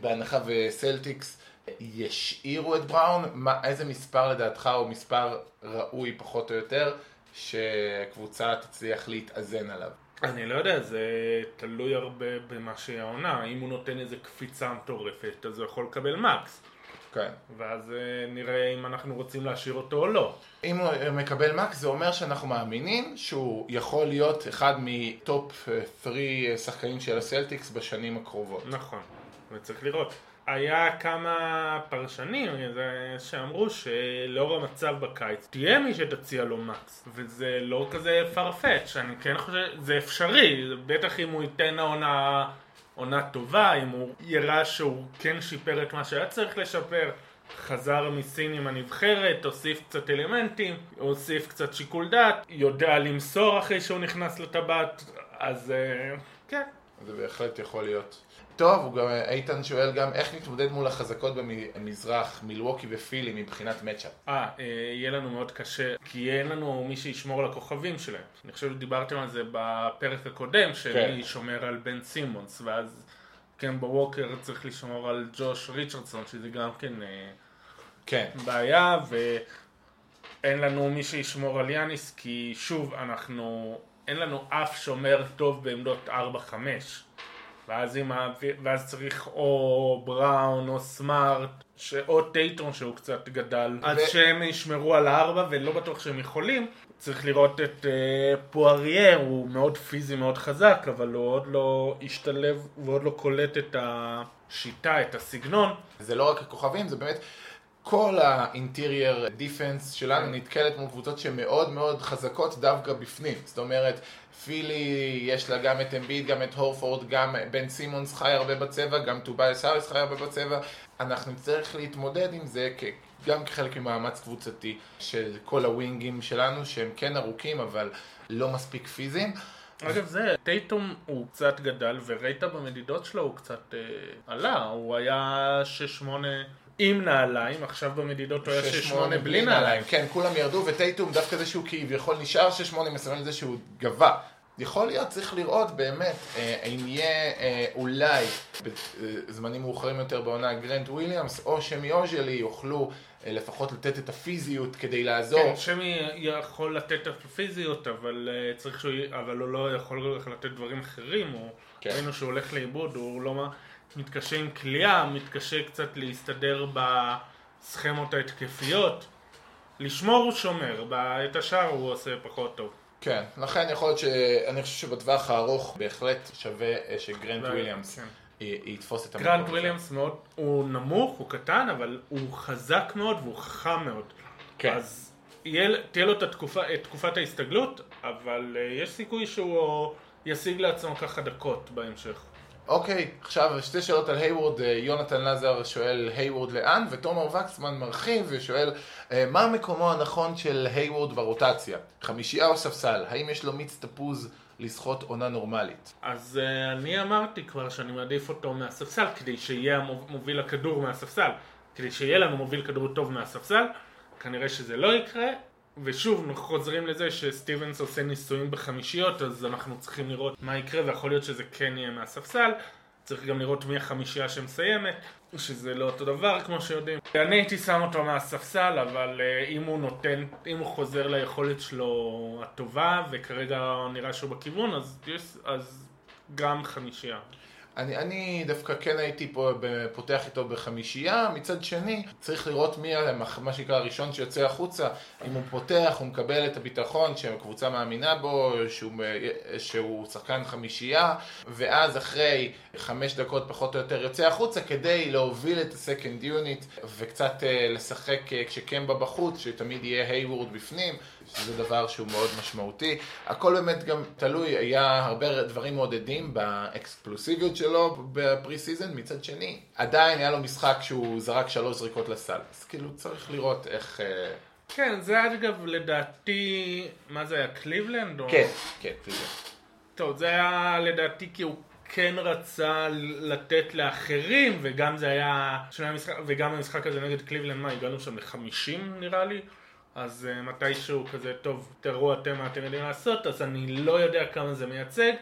בהנחה וסלטיקס ישאירו את בראון, מה, איזה מספר לדעתך הוא מספר ראוי פחות או יותר, שקבוצה תצליח להתאזן עליו? אני לא יודע, זה תלוי הרבה במה שהיא העונה. אם הוא נותן איזה קפיצה מטורפת, אז הוא יכול לקבל מקס. כן. ואז אה, נראה אם אנחנו רוצים להשאיר אותו או לא. אם הוא מקבל מקס זה אומר שאנחנו מאמינים שהוא יכול להיות אחד מטופ 3 שחקנים של הסלטיקס בשנים הקרובות. נכון, וצריך לראות. היה כמה פרשנים שאמרו שלאור המצב בקיץ תהיה מי שתציע לו מקס וזה לא כזה farfetch, אני כן חושב, זה אפשרי, בטח אם הוא ייתן העונה עונה טובה, אם הוא יראה שהוא כן שיפר את מה שהיה צריך לשפר, חזר מסין עם הנבחרת, הוסיף קצת אלמנטים, הוסיף קצת שיקול דעת, יודע למסור אחרי שהוא נכנס לטבעת, אז uh, כן. זה בהחלט יכול להיות. טוב, הוא גם, איתן שואל גם איך נתמודד מול החזקות במזרח, מילווקי ופילי מבחינת מצ'אפ. אה, יהיה לנו מאוד קשה, כי אין לנו מי שישמור על הכוכבים שלהם. אני חושב שדיברתם על זה בפרק הקודם, שמי כן. שומר על בן סימונס, ואז קמבו ווקר צריך לשמור על ג'וש ריצ'רדסון, שזה גם כן, אה, כן. בעיה, ואין לנו מי שישמור על יאניס, כי שוב, אנחנו, אין לנו אף שומר טוב בעמדות 4-5. ואז, ה... ואז צריך או בראון או סמארט, ש... או טייטון שהוא קצת גדל, ו... אז שהם ישמרו על הארבע ולא בטוח שהם יכולים. צריך לראות את uh, פוארייר, הוא מאוד פיזי, מאוד חזק, אבל הוא עוד לא השתלב, הוא עוד לא קולט את השיטה, את הסגנון. זה לא רק הכוכבים, זה באמת... כל ה interior defense שלנו נתקלת מול קבוצות שהן מאוד מאוד חזקות דווקא בפנים. זאת אומרת, פילי, יש לה גם את אמביד, גם את הורפורד, גם בן סימונס חי הרבה בצבע, גם טובייס האריס חי הרבה בצבע. אנחנו נצטרך להתמודד עם זה גם כחלק ממאמץ קבוצתי של כל הווינגים שלנו, שהם כן ארוכים אבל לא מספיק פיזיים. אגב זה, טייטום הוא קצת גדל וראית במדידות שלו הוא קצת אה, עלה, הוא היה 6-8 עם נעליים, עכשיו במדידות הוא היה 6-8 בלי נעליים. כן, כולם ירדו, וטייטום דווקא זה שהוא כביכול נשאר 6-8 מסמן לזה שהוא גבה. יכול להיות, צריך לראות באמת אה, אם יהיה אה, אולי בזמנים מאוחרים יותר בעונה גרנט וויליאמס או שמי אוז'לי יוכלו אה, לפחות לתת את הפיזיות כדי לעזור. כן, שמי יכול לתת את הפיזיות, אבל צריך שהוא, אבל הוא לא יכול לתת דברים אחרים, הוא, כן. ראינו שהוא הולך לאיבוד, הוא לא מתקשה עם קליעה, מתקשה קצת להסתדר בסכמות ההתקפיות. לשמור הוא שומר, את השאר הוא עושה פחות טוב. כן, לכן יכול להיות שאני חושב שבטווח הארוך בהחלט שווה אה, שגרנט וויליאמס כן. יתפוס את המקום. גרנט וויליאמס מאוד, הוא נמוך, הוא קטן, אבל הוא חזק מאוד והוא חכם מאוד. כן. אז תהיה לו את התקופה, את תקופת ההסתגלות, אבל אה, יש סיכוי שהוא ישיג לעצמו ככה דקות בהמשך. אוקיי, עכשיו שתי שאלות על היוורד, אה, יונתן לזר שואל היוורד לאן, ותומר וקסמן מרחיב ושואל אה, מה מקומו הנכון של היוורד ברוטציה? חמישייה או ספסל? האם יש לו מיץ תפוז לסחוט עונה נורמלית? אז uh, אני אמרתי כבר שאני מעדיף אותו מהספסל כדי שיהיה מוביל הכדור מהספסל, כדי שיהיה לנו מוביל כדור טוב מהספסל, כנראה שזה לא יקרה, ושוב, אנחנו חוזרים לזה שסטיבנס עושה ניסויים בחמישיות, אז אנחנו צריכים לראות מה יקרה, ויכול להיות שזה כן יהיה מהספסל. צריך גם לראות מי החמישייה שמסיימת, שזה לא אותו דבר כמו שיודעים. אני הייתי שם אותו מהספסל, אבל uh, אם הוא נותן, אם הוא חוזר ליכולת שלו הטובה, וכרגע נראה שהוא בכיוון, אז, אז גם חמישייה. אני, אני דווקא כן הייתי פה פותח איתו בחמישייה, מצד שני צריך לראות מי מה שנקרא הראשון שיוצא החוצה, אם הוא פותח, הוא מקבל את הביטחון שהקבוצה מאמינה בו, שהוא, שהוא שחקן חמישייה, ואז אחרי חמש דקות פחות או יותר יוצא החוצה כדי להוביל את הסקנד יוניט וקצת אה, לשחק אה, כשקמבה בחוץ, שתמיד יהיה הייוורד בפנים. שזה דבר שהוא מאוד משמעותי. הכל באמת גם תלוי, היה הרבה דברים מעודדים באקספלוסיביות שלו ב preseason, מצד שני, עדיין היה לו משחק שהוא זרק שלוש זריקות לסל. אז כאילו צריך לראות איך... אה, כן, זה אגב לדעתי, מה זה היה, קליבלנד? או... כן, כן, קליבלנד. טוב, זה היה לדעתי כי הוא כן רצה לתת לאחרים, וגם זה היה, וגם המשחק הזה נגד קליבלנד, מה, הגענו שם לחמישים נראה לי? אז uh, מתישהו כזה, טוב, תראו אתם מה אתם יודעים לעשות, אז אני לא יודע כמה זה מייצג.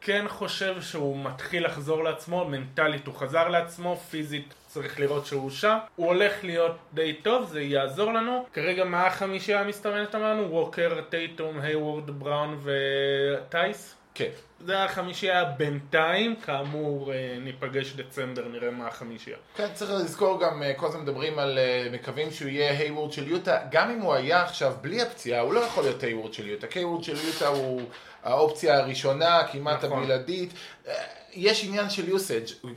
כן חושב שהוא מתחיל לחזור לעצמו, מנטלית הוא חזר לעצמו, פיזית צריך לראות שהוא שם. הוא הולך להיות די טוב, זה יעזור לנו. כרגע מה החמישייה המסתמנת אמרנו? ווקר, טייטום, היוורד, בראון וטייס? כן. זה החמישייה בינתיים, כאמור אה, ניפגש דצמבר, נראה מה החמישייה. כן, צריך לזכור גם, אה, כל הזמן מדברים על, אה, מקווים שהוא יהיה הייוורד של יוטה, גם אם הוא היה עכשיו בלי הפציעה, הוא לא יכול להיות הייוורד של יוטה, הייוורד של יוטה הוא האופציה הראשונה, כמעט נכון. הבלעדית. יש עניין של usage,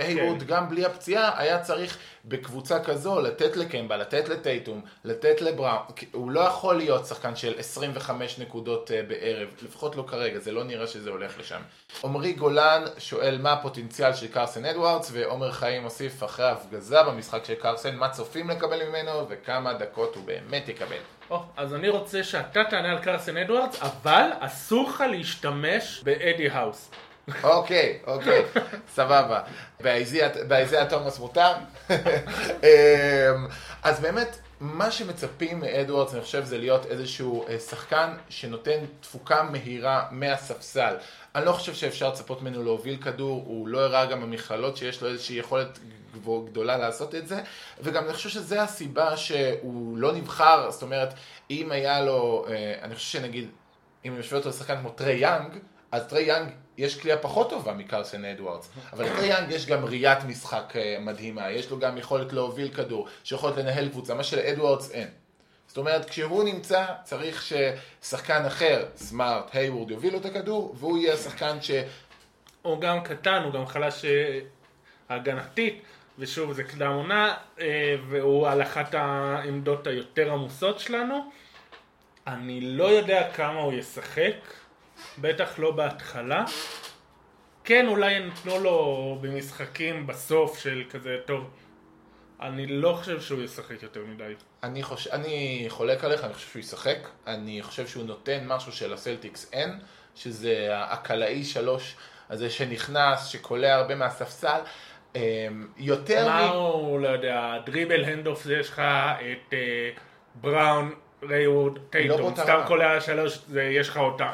הייוורד כן. גם בלי הפציעה היה צריך בקבוצה כזו לתת לקמבה, לתת לטייטום, לתת לבראון, הוא לא יכול להיות שחקן של 25 נקודות אה, בערב, לפחות לא כרגע, זה לא נראה שזה הולך לשם. עמרי גולן שואל מה הפוטנציאל של קרסן אדוארדס, ועומר חיים מוסיף אחרי ההפגזה במשחק של קרסן, מה צופים לקבל ממנו וכמה דקות הוא באמת יקבל. Oh, אז אני רוצה שאתה תענה על קרסן אדוארדס, אבל אסור לך להשתמש באדי האוס. אוקיי, אוקיי, סבבה. באיזיה תומאס מותר? אמ, אז באמת, מה שמצפים מאדוארדס, אני חושב, זה להיות איזשהו אה, שחקן שנותן תפוקה מהירה מהספסל. אני לא חושב שאפשר לצפות ממנו להוביל כדור, הוא לא הראה גם במכללות שיש לו איזושהי יכולת גדולה לעשות את זה, וגם אני חושב שזו הסיבה שהוא לא נבחר, זאת אומרת, אם היה לו, אה, אני חושב שנגיד, אם אני משווה אותו לשחקן כמו טרי יאנג, אז טרי יאנג יש קליעה פחות טובה מקרסן אדוארדס, אבל לטרי יאנג יש גם ראיית משחק אה, מדהימה, יש לו גם יכולת להוביל כדור, שיכולת לנהל קבוצה, מה שלאדוארדס אין. זאת אומרת, כשהוא נמצא, צריך ששחקן אחר, סמארט, הייוורד, יוביל לו את הכדור, והוא יהיה השחקן ש... הוא גם קטן, הוא גם חלש אה, הגנתית, ושוב, זה קדם עונה, אה, והוא על אחת העמדות היותר עמוסות שלנו. אני לא יודע כמה הוא ישחק. בטח לא בהתחלה. כן, אולי ינתנו לו במשחקים בסוף של כזה, טוב, אני לא חושב שהוא ישחק יותר מדי. אני, חוש... אני חולק עליך, אני חושב שהוא ישחק. אני חושב שהוא נותן משהו של הסלטיקס אין, שזה הקלעי שלוש הזה שנכנס, שקולע הרבה מהספסל. אמ, יותר מה מ... הוא, לא יודע, דריבל הנדאוף זה יש לך את uh, בראון ריי טייטום, באותה סתם השלוש, זה- יש לך אותה.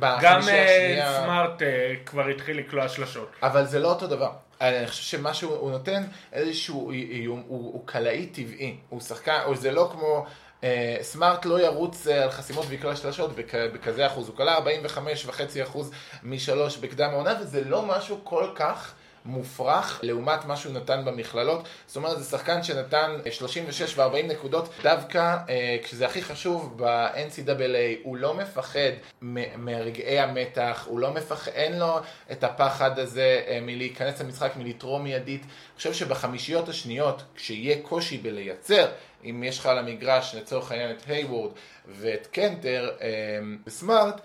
גם אה, סמארט אה, כבר התחיל לקלוע שלשות. אבל זה לא אותו דבר. אני חושב שמשהו, הוא נותן איזשהו איום, הוא, קלעי טבעי, הוא שחקן, או זה לא כמו, אה, סמארט לא ירוץ על חסימות ויקלע שלשות בכ, בכזה אחוז, הוא קלע 45.5 אחוז משלוש בקדם העונה, וזה לא משהו כל כך מופרך לעומת מה שהוא נתן במכללות. זאת אומרת, זה שחקן שנתן אה, 36 ו-40 נקודות, דווקא אה, כשזה הכי חשוב ב-NCAA, הוא לא מפחד מ- מרגעי המתח, הוא לא מפחד, אין לו את הפחד הזה אה, מלהיכנס למשחק, מלתרום מיידית. אני חושב שבחמישיות השניות, כשיהיה קושי בלייצר, אם יש לך על המגרש, לצורך העניין, את היוורד ואת קנטר אה, וסמארט,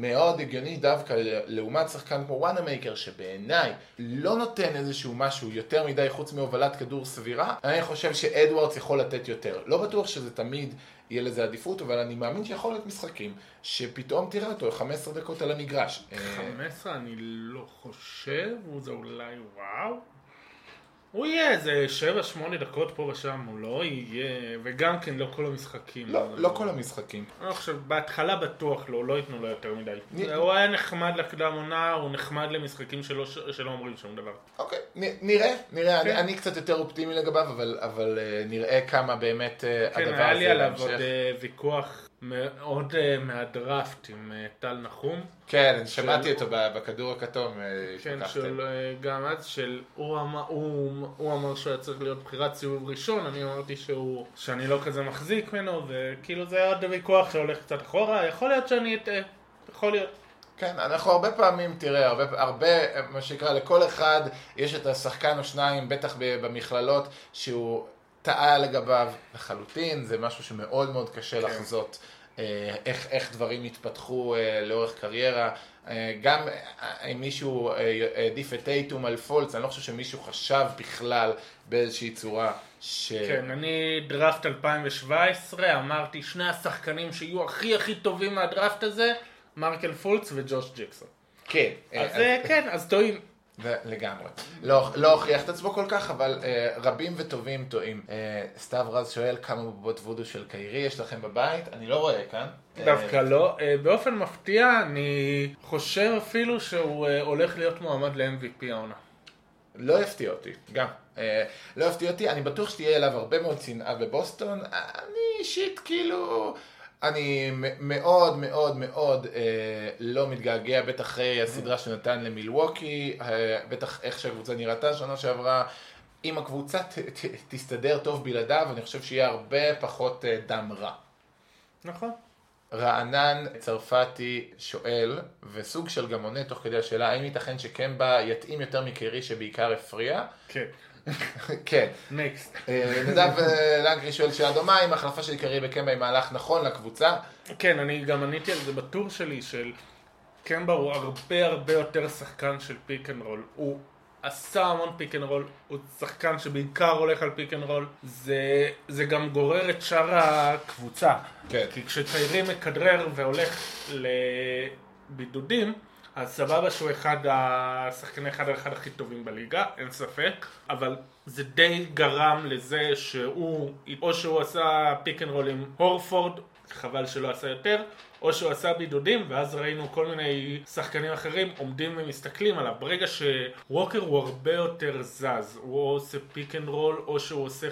מאוד הגיוני דווקא לעומת שחקן כמו וואנה מייקר שבעיניי לא נותן איזשהו משהו יותר מדי חוץ מהובלת כדור סבירה, אני חושב שאדוארדס יכול לתת יותר. לא בטוח שזה תמיד יהיה לזה עדיפות, אבל אני מאמין שיכול להיות משחקים שפתאום תראה אותו 15 דקות על המגרש. אה, 15 אני לא חושב, זה אולי וואו. הוא יהיה איזה 7-8 דקות פה ושם, הוא לא יהיה, וגם כן לא כל המשחקים. לא, לא כל המשחקים. אני לא חושב, בהתחלה בטוח לא, לא ייתנו לו יותר מדי. נ- הוא היה נחמד לקדם עונה, הוא נחמד למשחקים שלא, שלא אומרים שום דבר. אוקיי, נ- נראה, נראה, כן. אני, אני קצת יותר אופטימי לגביו, אבל, אבל אה, נראה כמה באמת אה, כן, הדבר היה הזה לי עליו. עוד אה, ויכוח מאוד אה, מהדראפט עם אה, טל נחום. כן, אני שמעתי אותו בכדור הכתום, אה, כן, פתחתם. של, אה, גם אז, של, הוא אמר, הוא, הוא אמר שהוא היה צריך להיות בחירת סיבוב ראשון, אני אמרתי שהוא, שאני לא כזה מחזיק ממנו, וכאילו זה עוד ויכוח שהולך קצת אחורה, יכול להיות שאני אטעה, יכול להיות. כן, אנחנו הרבה פעמים, תראה, הרבה, הרבה, מה שנקרא, לכל אחד יש את השחקן או שניים, בטח במכללות, שהוא טעה לגביו לחלוטין, זה משהו שמאוד מאוד קשה כן. לחזות אה, איך, איך דברים התפתחו אה, לאורך קריירה. אה, גם אם מישהו העדיף את טייטום על פולץ, אני לא חושב שמישהו חשב בכלל באיזושהי צורה ש... כן, אני דראפט 2017, אמרתי שני השחקנים שיהיו הכי הכי טובים מהדראפט הזה, מרקל פולץ וג'וש ג'קסון. כן. אז אה, כן, אז טועים. לגמרי. לא, לא הוכיח את עצמו כל כך, אבל אה, רבים וטובים טועים. אה, סתיו רז שואל כמה בובות וודו של קיירי יש לכם בבית? אני לא רואה כאן. דווקא לא. אה, באופן מפתיע, אני חושב אפילו שהוא אה, הולך להיות מועמד ל-MVP העונה. לא יפתיע אותי, גם. אה, לא יפתיע אותי, אני בטוח שתהיה אליו הרבה מאוד שנאה בבוסטון. אני אישית כאילו... אני מאוד מאוד מאוד אה, לא מתגעגע, בטח אחרי הסדרה שנתן למילווקי, אה, בטח איך שהקבוצה נראתה שנה שעברה. אם הקבוצה ת, ת, תסתדר טוב בלעדיו, אני חושב שיהיה הרבה פחות אה, דם רע. נכון. רענן צרפתי שואל, וסוג של גם עונה תוך כדי השאלה, האם ייתכן שקמבה יתאים יותר מקרי שבעיקר הפריע? כן. כן. next. אה, נדב אה, לנקרי שואל שאלה דומה, אם ההחלפה של קרי בקמבה היא מהלך נכון לקבוצה? כן, אני גם עניתי על זה בטור שלי, של קמבה הוא הרבה הרבה יותר שחקן של pick and roll. הוא עשה המון pick and roll, הוא שחקן שבעיקר הולך על pick and roll. זה, זה גם גורר את שאר הקבוצה. כן. כי כשקיירי מכדרר והולך לבידודים, אז סבבה שהוא אחד השחקני אחד על אחד הכי טובים בליגה, אין ספק, אבל זה די גרם לזה שהוא, או שהוא עשה pick and roll עם הורפורד, חבל שלא עשה יותר, או שהוא עשה בידודים, ואז ראינו כל מיני שחקנים אחרים עומדים ומסתכלים עליו. ברגע שווקר הוא הרבה יותר זז, הוא או עושה pick and roll, או שהוא עושה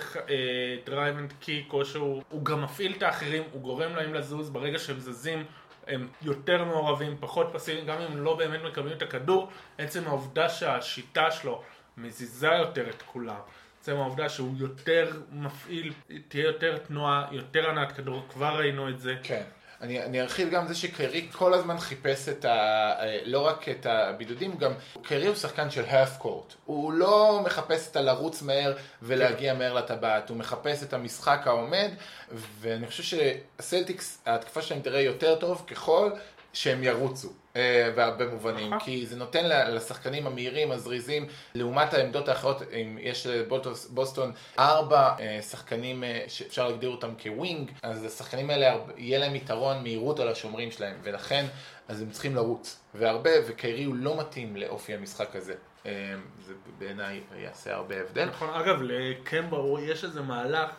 drive and kick, או שהוא הוא גם מפעיל את האחרים, הוא גורם להם לזוז, ברגע שהם זזים הם יותר מעורבים, פחות פסיביים, גם אם הם לא באמת מקבלים את הכדור, עצם העובדה שהשיטה שלו מזיזה יותר את כולם. עצם העובדה שהוא יותר מפעיל, תהיה יותר תנועה, יותר הנעת כדור, כבר ראינו את זה. כן. אני, אני ארחיב גם זה שקרי כל הזמן חיפש את ה... אה, לא רק את הבידודים, גם קרי הוא שחקן של half court. הוא לא מחפש את הלרוץ מהר ולהגיע מהר לטבעת, הוא מחפש את המשחק העומד, ואני חושב שהסלטיקס, ההתקפה שלהם תראה יותר טוב ככל שהם ירוצו. אה, בהרבה מובנים, נכון. כי זה נותן ל- לשחקנים המהירים, הזריזים, לעומת העמדות האחרות, אם יש לבוסטון ארבע אה, שחקנים אה, שאפשר להגדיר אותם כווינג, אז השחקנים האלה, יהיה להם יתרון מהירות על השומרים שלהם, ולכן, אז הם צריכים לרוץ. והרבה, וקיירי הוא לא מתאים לאופי המשחק הזה. זה בעיניי יעשה הרבה הבדל. נכון, אגב, לקמבה יש איזה מהלך,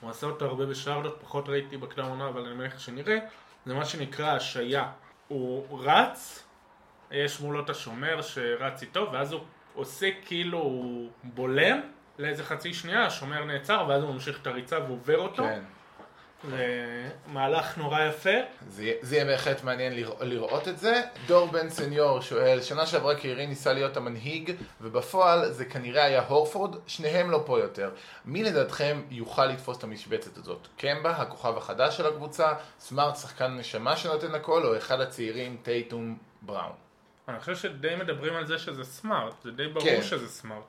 הוא עשה אותו הרבה בשרלוט, פחות ראיתי בקדם עונה, אבל אני מניח שנראה, זה מה שנקרא השעיה. הוא רץ, יש מולו את השומר שרץ איתו, ואז הוא עושה כאילו הוא בולם לאיזה חצי שנייה, השומר נעצר, ואז הוא ממשיך את הריצה ועובר אותו. כן. זה מהלך נורא יפה. זה, יהיה- זה יהיה בהחלט מעניין לרא- לראות את זה. דור בן סניור שואל, שנה שעברה קיירי ניסה להיות המנהיג, ובפועל זה כנראה היה הורפורד, שניהם לא פה יותר. מי לדעתכם יוכל לתפוס את המשבצת הזאת? קמבה, הכוכב החדש של הקבוצה, סמארט, שחקן נשמה שנותן הכל, או אחד הצעירים, טייטום בראון? אני חושב שדי מדברים על זה שזה סמארט, זה די ברור כן. שזה סמארט.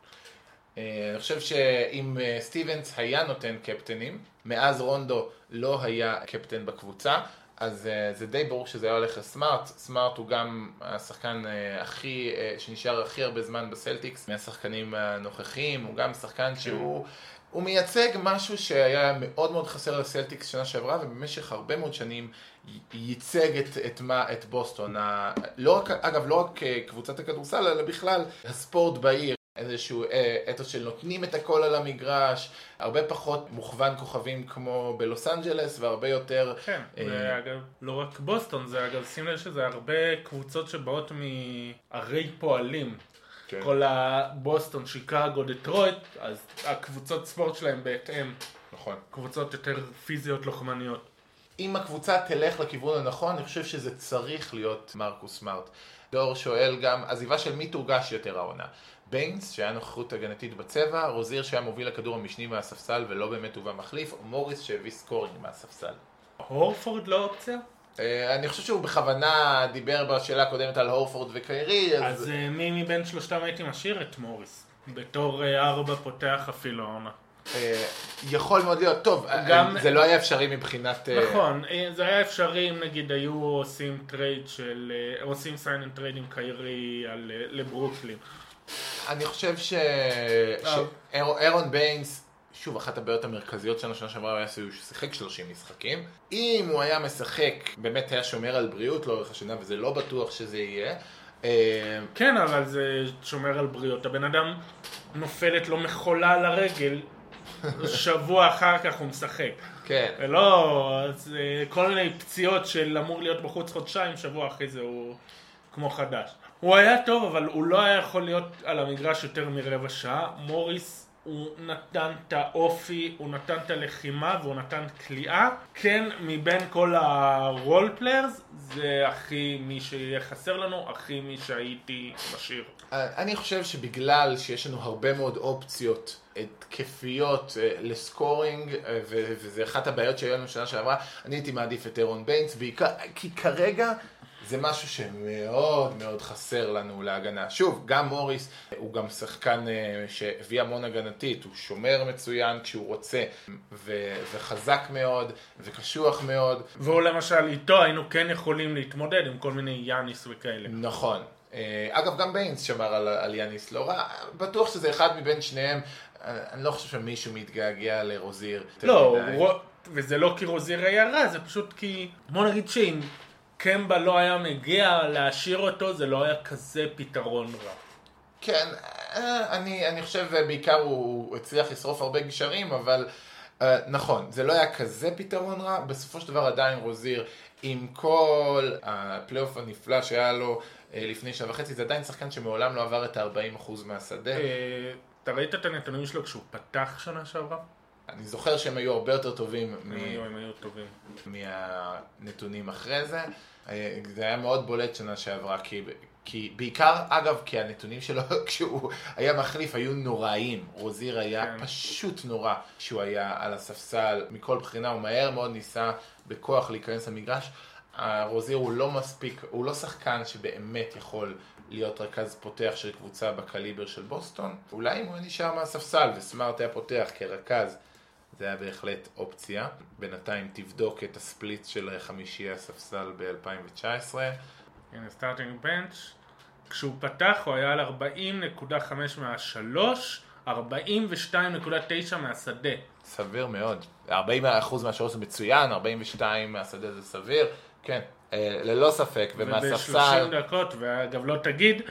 אה, אני חושב שאם אה, סטיבנס היה נותן קפטנים, מאז רונדו לא היה קפטן בקבוצה, אז אה, זה די ברור שזה היה הולך לסמארט. סמארט הוא גם השחקן אה, הכי, אה, שנשאר הכי הרבה זמן בסלטיקס מהשחקנים הנוכחיים, הוא גם שחקן שהוא... הוא מייצג משהו שהיה מאוד מאוד חסר לסלטיקס שנה שעברה, ובמשך הרבה מאוד שנים ייצג את, את, מה, את בוסטון. ה, לא רק, אגב, לא רק קבוצת הכדורסל, אלא בכלל הספורט בעיר. איזשהו אה, אתוס של נותנים את הכל על המגרש, הרבה פחות מוכוון כוכבים כמו בלוס אנג'לס, והרבה יותר... כן, אה, ואגב, לא רק בוסטון, זה אגב, שים לב שזה הרבה קבוצות שבאות מערי פועלים. כן. כל הבוסטון, שיקגו, דטרויט, אז הקבוצות ספורט שלהם בהתאם, נכון. קבוצות יותר פיזיות לוחמניות. אם הקבוצה תלך לכיוון הנכון, אני חושב שזה צריך להיות מרקוס סמארט. דור שואל גם, עזיבה של מי תורגש יותר העונה? ביינס, שהיה נוכחות הגנתית בצבע, רוזיר שהיה מוביל לכדור המשני מהספסל ולא באמת הובא מחליף, או מוריס שהביא סקורינג מהספסל. הורפורד לא אופציה? אה, אני חושב שהוא בכוונה דיבר בשאלה הקודמת על הורפורד וקיירי, אז... אז אה, מי מבין שלושתם הייתי משאיר את מוריס? בתור אה, ארבע פותח אפילו העונה. יכול מאוד להיות, טוב, גם- זה לא היה אפשרי מבחינת... נכון, זה היה אפשרי אם נגיד היו עושים trade של, עושים sign and trade עם קיירי על, לברוקלין. אני חושב ש... שאירון ביינס, שוב, אחת הבעיות המרכזיות שלנו שנה שעברה היה שהוא שיחק 30 משחקים. אם הוא היה משחק, באמת היה שומר על בריאות לאורך השנה, וזה לא בטוח שזה יהיה. אה, כן, אבל זה שומר על בריאות. הבן אדם נופלת לו מכולה על הרגל, שבוע אחר כך הוא משחק. כן, ולא, אה, כל מיני פציעות של אמור להיות בחוץ חודשיים, שבוע אחרי זה הוא כמו חדש. הוא היה טוב, אבל הוא לא היה יכול להיות על המגרש יותר מרבע שעה. מוריס, הוא נתן את האופי, הוא נתן את הלחימה והוא נתן קליעה. כן, מבין כל ה role players, זה הכי מי שיהיה חסר לנו, הכי מי שהייתי משאיר. אני חושב שבגלל שיש לנו הרבה מאוד אופציות התקפיות אה, ל scoring, אה, וזה אחת הבעיות שהיו לנו שנה שעברה, אני הייתי מעדיף את אירון ביינס, בעיקר, כי כרגע זה משהו שמאוד מאוד חסר לנו להגנה. שוב, גם מוריס הוא גם שחקן אה, שהביא המון הגנתית, הוא שומר מצוין כשהוא רוצה, ו- וחזק מאוד, וקשוח מאוד. והוא למשל, איתו היינו כן יכולים להתמודד עם כל מיני יאניס וכאלה. נכון. אה, אגב, גם ביינס שמר על, על יאניס לא רע, בטוח שזה אחד מבין שניהם. אה, אני לא חושב שמישהו מתגעגע לרוזיר. לא. רו- וזה לא כי רוזיר היה רע, זה פשוט כי, בוא נגיד שאם קמבה לא היה מגיע להשאיר אותו, זה לא היה כזה פתרון רע. כן, אה, אני, אני חושב אה, בעיקר הוא, הצליח לשרוף הרבה גשרים, אבל אה, נכון, זה לא היה כזה פתרון רע, בסופו של דבר עדיין רוזיר, עם כל הפלייאוף הנפלא שהיה לו אה, לפני שנה וחצי, זה עדיין שחקן שמעולם לא עבר את ה-40% מהשדה. אתה ראית את הנתונים שלו כשהוא פתח שנה שעברה? אני זוכר שהם היו הרבה יותר טובים מ- הם היו, הם היו טובים. מהנתונים אחרי זה. אה, זה היה מאוד בולט שנה שעברה, כי, כי בעיקר, אגב, כי הנתונים שלו כשהוא היה מחליף היו נוראיים. רוזיר היה כן. פשוט נורא כשהוא היה על הספסל מכל בחינה, הוא מהר מאוד ניסה בכוח להיכנס למגרש. רוזיר הוא לא מספיק, הוא לא שחקן שבאמת יכול להיות רכז פותח של קבוצה בקליבר של בוסטון. אולי אם הוא נשאר מהספסל וסמארט היה פותח כרכז, זה היה בהחלט אופציה. בינתיים תבדוק את ה split של חמישייה ספסל ב-2019. הנה starting bench. כשהוא פתח הוא היה על 40.5 מהשלוש, 42.9 מהשדה. סביר מאוד. 40% מהשלוש זה מצוין, 42 מהשדה זה סביר. כן, אה, ללא ספק. וב-30 ומהספסל... דקות, ואגב לא תגיד,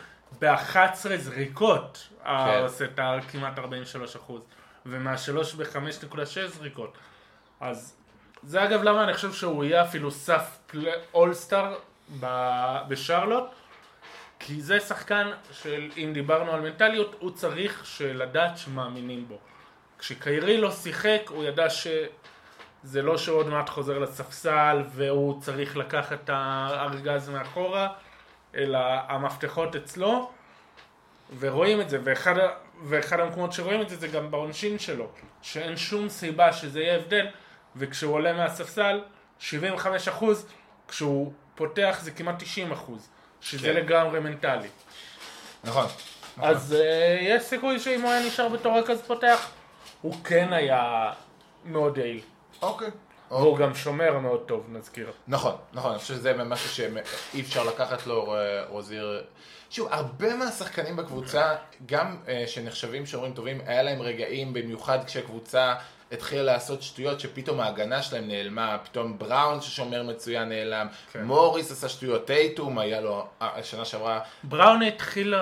ב-11 זריקות, כן. עושה את כמעט 43 אחוז. ומהשלוש ב-5.6 זריקות. אז זה אגב למה אני חושב שהוא יהיה אפילו סף אולסטאר בשרלוט, כי זה שחקן של, אם דיברנו על מנטליות, הוא צריך לדעת שמאמינים בו. כשקיירי לא שיחק, הוא ידע שזה לא שעוד מעט חוזר לספסל והוא צריך לקחת את הארגז מאחורה, אלא המפתחות אצלו, ורואים את זה, ואחד, ואחד המקומות שרואים את זה זה גם בעונשין שלו, שאין שום סיבה שזה יהיה הבדל, וכשהוא עולה מהספסל, 75%, כשהוא פותח זה כמעט 90%, שזה כן. לגמרי מנטלי. נכון. אז נכון. uh, יש סיכוי שאם הוא היה נשאר בתור רכז פותח, הוא כן היה מאוד יעיל. אוקיי. והוא אוקיי. גם שומר מאוד טוב, נזכיר. נכון, נכון, אני חושב שזה משהו שאי אפשר לקחת לו אה, רוזיר. שוב, הרבה מהשחקנים בקבוצה, גם uh, שנחשבים שומרים טובים, היה להם רגעים, במיוחד כשהקבוצה התחילה לעשות שטויות שפתאום ההגנה שלהם נעלמה, פתאום בראון ששומר מצוין נעלם, כן. מוריס עשה שטויות, טייטום היה לו השנה שעברה. בראון התחיל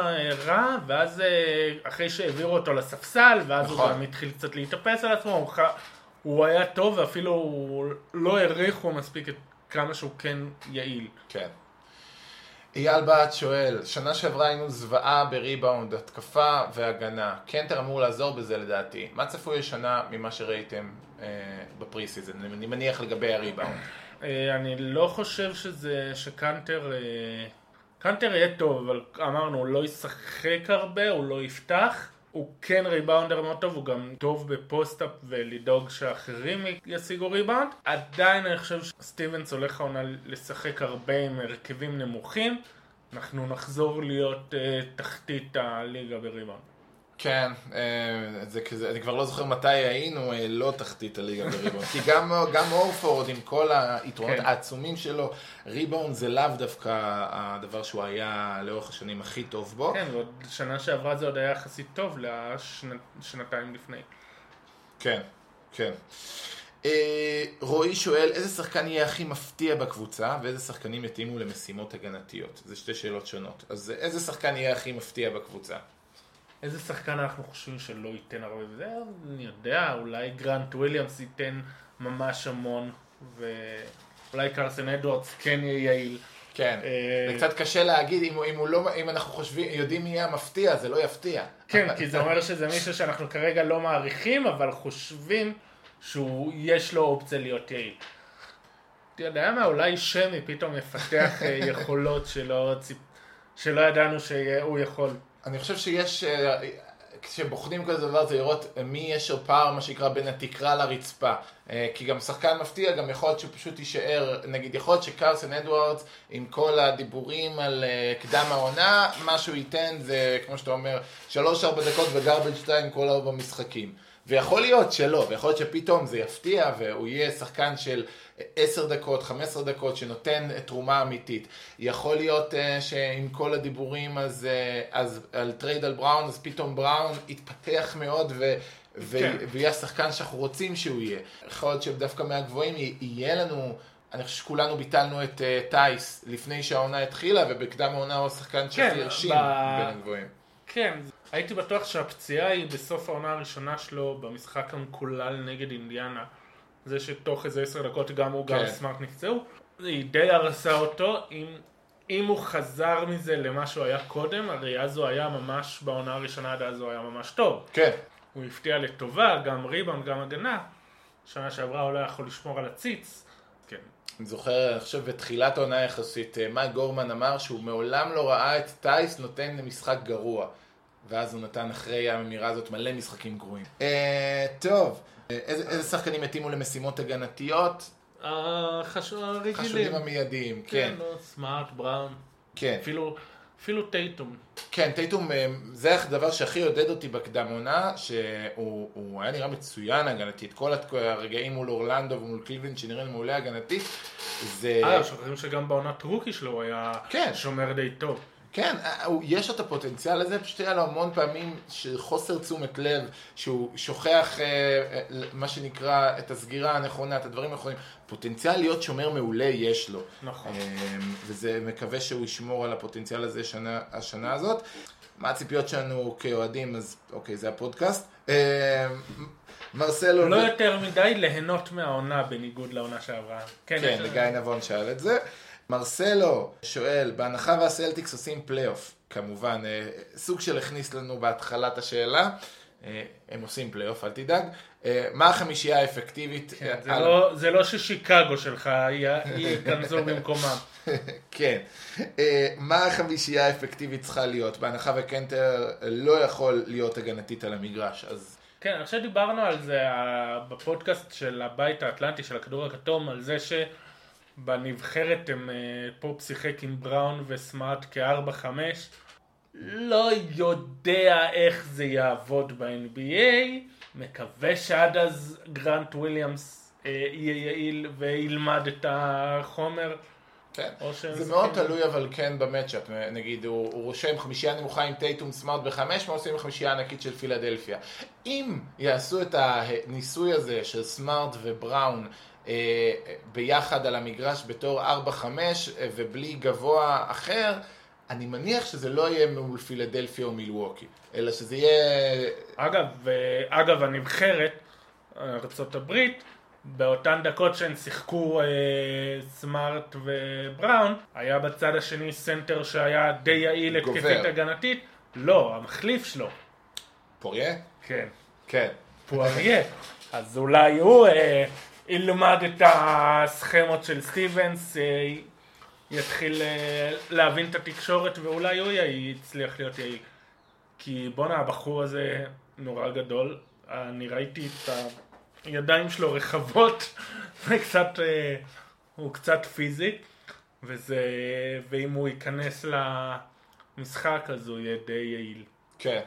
רע, ואז אחרי שהעבירו אותו לספסל, ואז נכון. הוא גם התחיל קצת להתאפס על עצמו, הוא, הוא היה טוב ואפילו לא העריכו מספיק את כמה שהוא כן יעיל. כן. אייל בת שואל, שנה שעברה היינו זוועה בריבאונד, התקפה והגנה. קנטר אמור לעזור בזה לדעתי. מה צפוי השנה ממה שראיתם אה, ב pre-season? אני מניח לגבי הריבאונד. אה, אני לא חושב שזה, שקנטר... אה, קנטר יהיה טוב, אבל אמרנו, הוא לא ישחק הרבה, הוא לא יפתח. הוא כן ריבאונדר מאוד טוב, הוא גם טוב ב post-up ולדאוג שאחרים ישיגו ריבאונד. עדיין אני חושב שסטיבנס הולך העונה לשחק הרבה עם הרכבים נמוכים. אנחנו נחזור להיות אה, תחתית הליגה בריבאונד. כן, אה, זה כזה, אני כבר לא זוכר מתי היינו אה, לא תחתית הליגה בריבאונד, כי גם, גם אורפורד עם כל היתרונות כן. העצומים שלו, ריבאונד זה לאו דווקא הדבר שהוא היה לאורך השנים הכי טוב בו. כן, ועוד שנה שעברה זה עוד היה יחסית טוב לשנתיים לשנ... לפני. כן, כן. אה, רועי שואל, איזה שחקן יהיה הכי מפתיע בקבוצה, ואיזה שחקנים יתאימו למשימות הגנתיות? זה שתי שאלות שונות. אז איזה שחקן יהיה הכי מפתיע בקבוצה? איזה שחקן אנחנו חושבים שלא ייתן הרבה וזה, אני יודע, אולי גרנט וויליאמס ייתן ממש המון, ואולי קרסן אדוארדס כן יהיה יעיל. כן, אה, זה קצת קשה להגיד, אם, אם, לא, אם אנחנו חושבים, יודעים מי יהיה המפתיע, זה לא יפתיע. כן, כי זה אומר שזה מישהו שאנחנו כרגע לא מעריכים, אבל חושבים שיש לו אופציה להיות יעיל. אתה יודע מה, אולי שמי פתאום יפתח אה, יכולות שלא, שלא ידענו שהוא יכול. אני חושב שיש, אה, כשבוחנים כזה דבר זה לראות מי יש לו פער, מה שנקרא, בין התקרה לרצפה. אה, כי גם שחקן מפתיע, גם יכול להיות שהוא פשוט יישאר, נגיד יכול להיות שקרסן אדוארדס, עם כל הדיבורים על אה, קדם העונה, מה שהוא ייתן זה, כמו שאתה אומר, 3-4 דקות ו garbage time כל ארבע משחקים. ויכול להיות שלא, ויכול להיות שפתאום זה יפתיע והוא יהיה שחקן של 10 דקות, 15 דקות, שנותן תרומה אמיתית. יכול להיות אה, שעם כל הדיבורים אז, אה, אז על trade על בראון, אז פתאום בראון יתפתח מאוד ו... ו- כן. ויהיה השחקן שאנחנו רוצים שהוא יהיה. יכול להיות שדווקא מהגבוהים יהיה לנו, אני חושב שכולנו ביטלנו את uh, טייס לפני שהעונה התחילה, ובקדם העונה הוא השחקן שהכי הרשים ב... בין הגבוהים. כן, הייתי בטוח שהפציעה היא בסוף העונה הראשונה שלו במשחק המקולל נגד אינדיאנה. זה שתוך איזה עשר דקות גם הוא כן. גם סמארט נפצעו. היא די הרסה אותו. אם, אם הוא חזר מזה למה שהוא היה קודם, הרי אז הוא היה ממש, בעונה הראשונה עד אז הוא היה ממש טוב. כן. הוא הפתיע לטובה, גם ריבאונד, גם הגנה. שנה שעברה הוא לא יכול לשמור על הציץ. כן. אני זוכר, אני חושב בתחילת העונה יחסית, אה, מייק גורמן אמר שהוא מעולם לא ראה את טייס נותן למשחק גרוע. ואז הוא נתן אחרי האמירה הזאת מלא משחקים גרועים. אה, טוב, איזה, איזה שחקנים התאימו למשימות הגנתיות? החשודים החשודים המיידיים, כן. כן, לא, סמארט, בראון. כן. אפילו... אפילו טייטום. כן, טייטום, אה, זה הדבר שהכי עודד אותי בקדם עונה, שהוא היה נראה מצוין הגנתית. כל הרגעים מול אורלנדו ומול קליבלין שנראים מעולה הגנתית, זה... אה, שוכחים שגם בעונת רוקי שלו הוא היה כן. שומר די טוב. כן, אה, יש לו את הפוטנציאל הזה, פשוט היה לו המון פעמים של חוסר תשומת לב, שהוא שוכח אה, אה, מה שנקרא את הסגירה הנכונה, את הדברים הנכונים. פוטנציאל להיות שומר מעולה יש לו. נכון. וזה מקווה שהוא ישמור על הפוטנציאל הזה שנה, השנה הזאת. מה הציפיות שלנו כאוהדים, אז אוקיי, זה הפודקאסט. מרסלו... לא יותר מדי ליהנות מהעונה בניגוד לעונה שעברה. כן, יש- לגיא נבון שאל את זה. מרסלו שואל, בהנחה והסלטיקס עושים פלייאוף, כמובן, אה, סוג של הכניס לנו בהתחלת השאלה, אה, הם עושים פלייאוף, אל תדאג. אה, מה החמישייה האפקטיבית? כן, זה על- לא- זה לא ששיקגו שלך י- ייכנסו במקומם. כן. מה החמישייה האפקטיבית צריכה להיות? בהנחה וקנטר לא יכול להיות הגנתית על המגרש, אז... כן, אני חושב שדיברנו על זה בפודקאסט של הבית האטלנטי של הכדור הכתום, על זה שבנבחרת הם אה, פופ שיחק עם בראון וסמארט כ-4-5. לא יודע איך זה יעבוד ב-NBA, מקווה שעד אז גרנט וויליאמס אה, יהיה יעיל וילמד את החומר. כן. זה מאוד תלוי אבל כן במצ'אפ, נגיד הוא, הוא רושם חמישייה נמוכה עם טייטום סמארט בחמש, מה עושים עם החמישייה הענקית של פילדלפיה? אם יעשו את הניסוי הזה של סמארט ובראון אה, ביחד על המגרש בתור 4-5 אה, ובלי גבוה אחר, אני מניח שזה לא יהיה מול פילדלפיה או מילווקי, אלא שזה יהיה... אגב, אה, אגב הנבחרת, ארה"ב, באותן דקות שהן שיחקו אה, סמארט ובראון, היה בצד השני סנטר שהיה די יעיל. התקפית הגנתית. לא, המחליף שלו. פוריה? כן. כן. פואריה. אז אולי הוא אה, ילמד את הסכמות של סטיבנס, אה, יתחיל אה, להבין את התקשורת ואולי הוא יצליח להיות יעיל. כי בואנה הבחור הזה נורא גדול, אני ראיתי את הידיים שלו רחבות, וקצת, אה, הוא קצת פיזי, וזה, ואם הוא ייכנס למשחק אז הוא יהיה די יעיל. כן.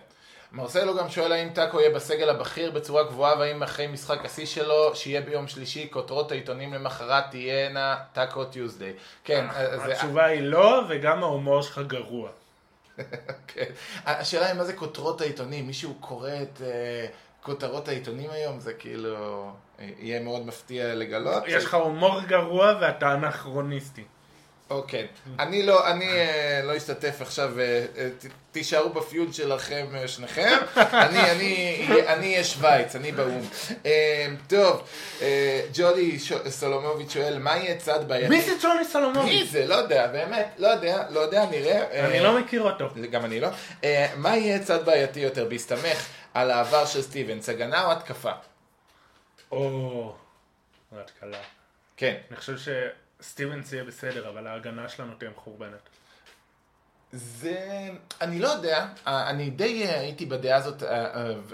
מרסלו גם שואל האם טאקו יהיה בסגל הבכיר בצורה גבוהה והאם אחרי משחק השיא שלו, שיהיה ביום שלישי, כותרות העיתונים למחרת תהיינה טאקו טיוזדיי. כן, אז זה... התשובה היא לא, וגם ההומור שלך גרוע. כן. השאלה היא מה זה כותרות העיתונים, מישהו קורא את אה, כותרות העיתונים היום, זה כאילו אה, יהיה מאוד מפתיע לגלות. יש לך הומור גרוע ואתה אנכרוניסטי. אוקיי. אני לא, אני אה, לא אשתתף עכשיו, אה, אה, תישארו בפיוד שלכם שניכם. אני, אני, אני אהיה שווייץ, אני באו"ם. טוב, ש- סולומוביץ' שואל, מה יהיה צד בעייתי? מי זה ג'וני מי סלומוביץ'? זה? לא יודע, באמת, לא יודע, לא יודע, נראה. אה, אני לא מכיר אותו. גם אני לא. מה יהיה צד בעייתי יותר, בהסתמך על העבר של סטיבנס, הגנה או התקפה? או... התקלה. כן. אני חושב שסטיבנס יהיה בסדר, אבל ההגנה שלנו תהיה מחורבנת. זה... אני לא יודע, אני די אה, הייתי בדעה הזאת, אה,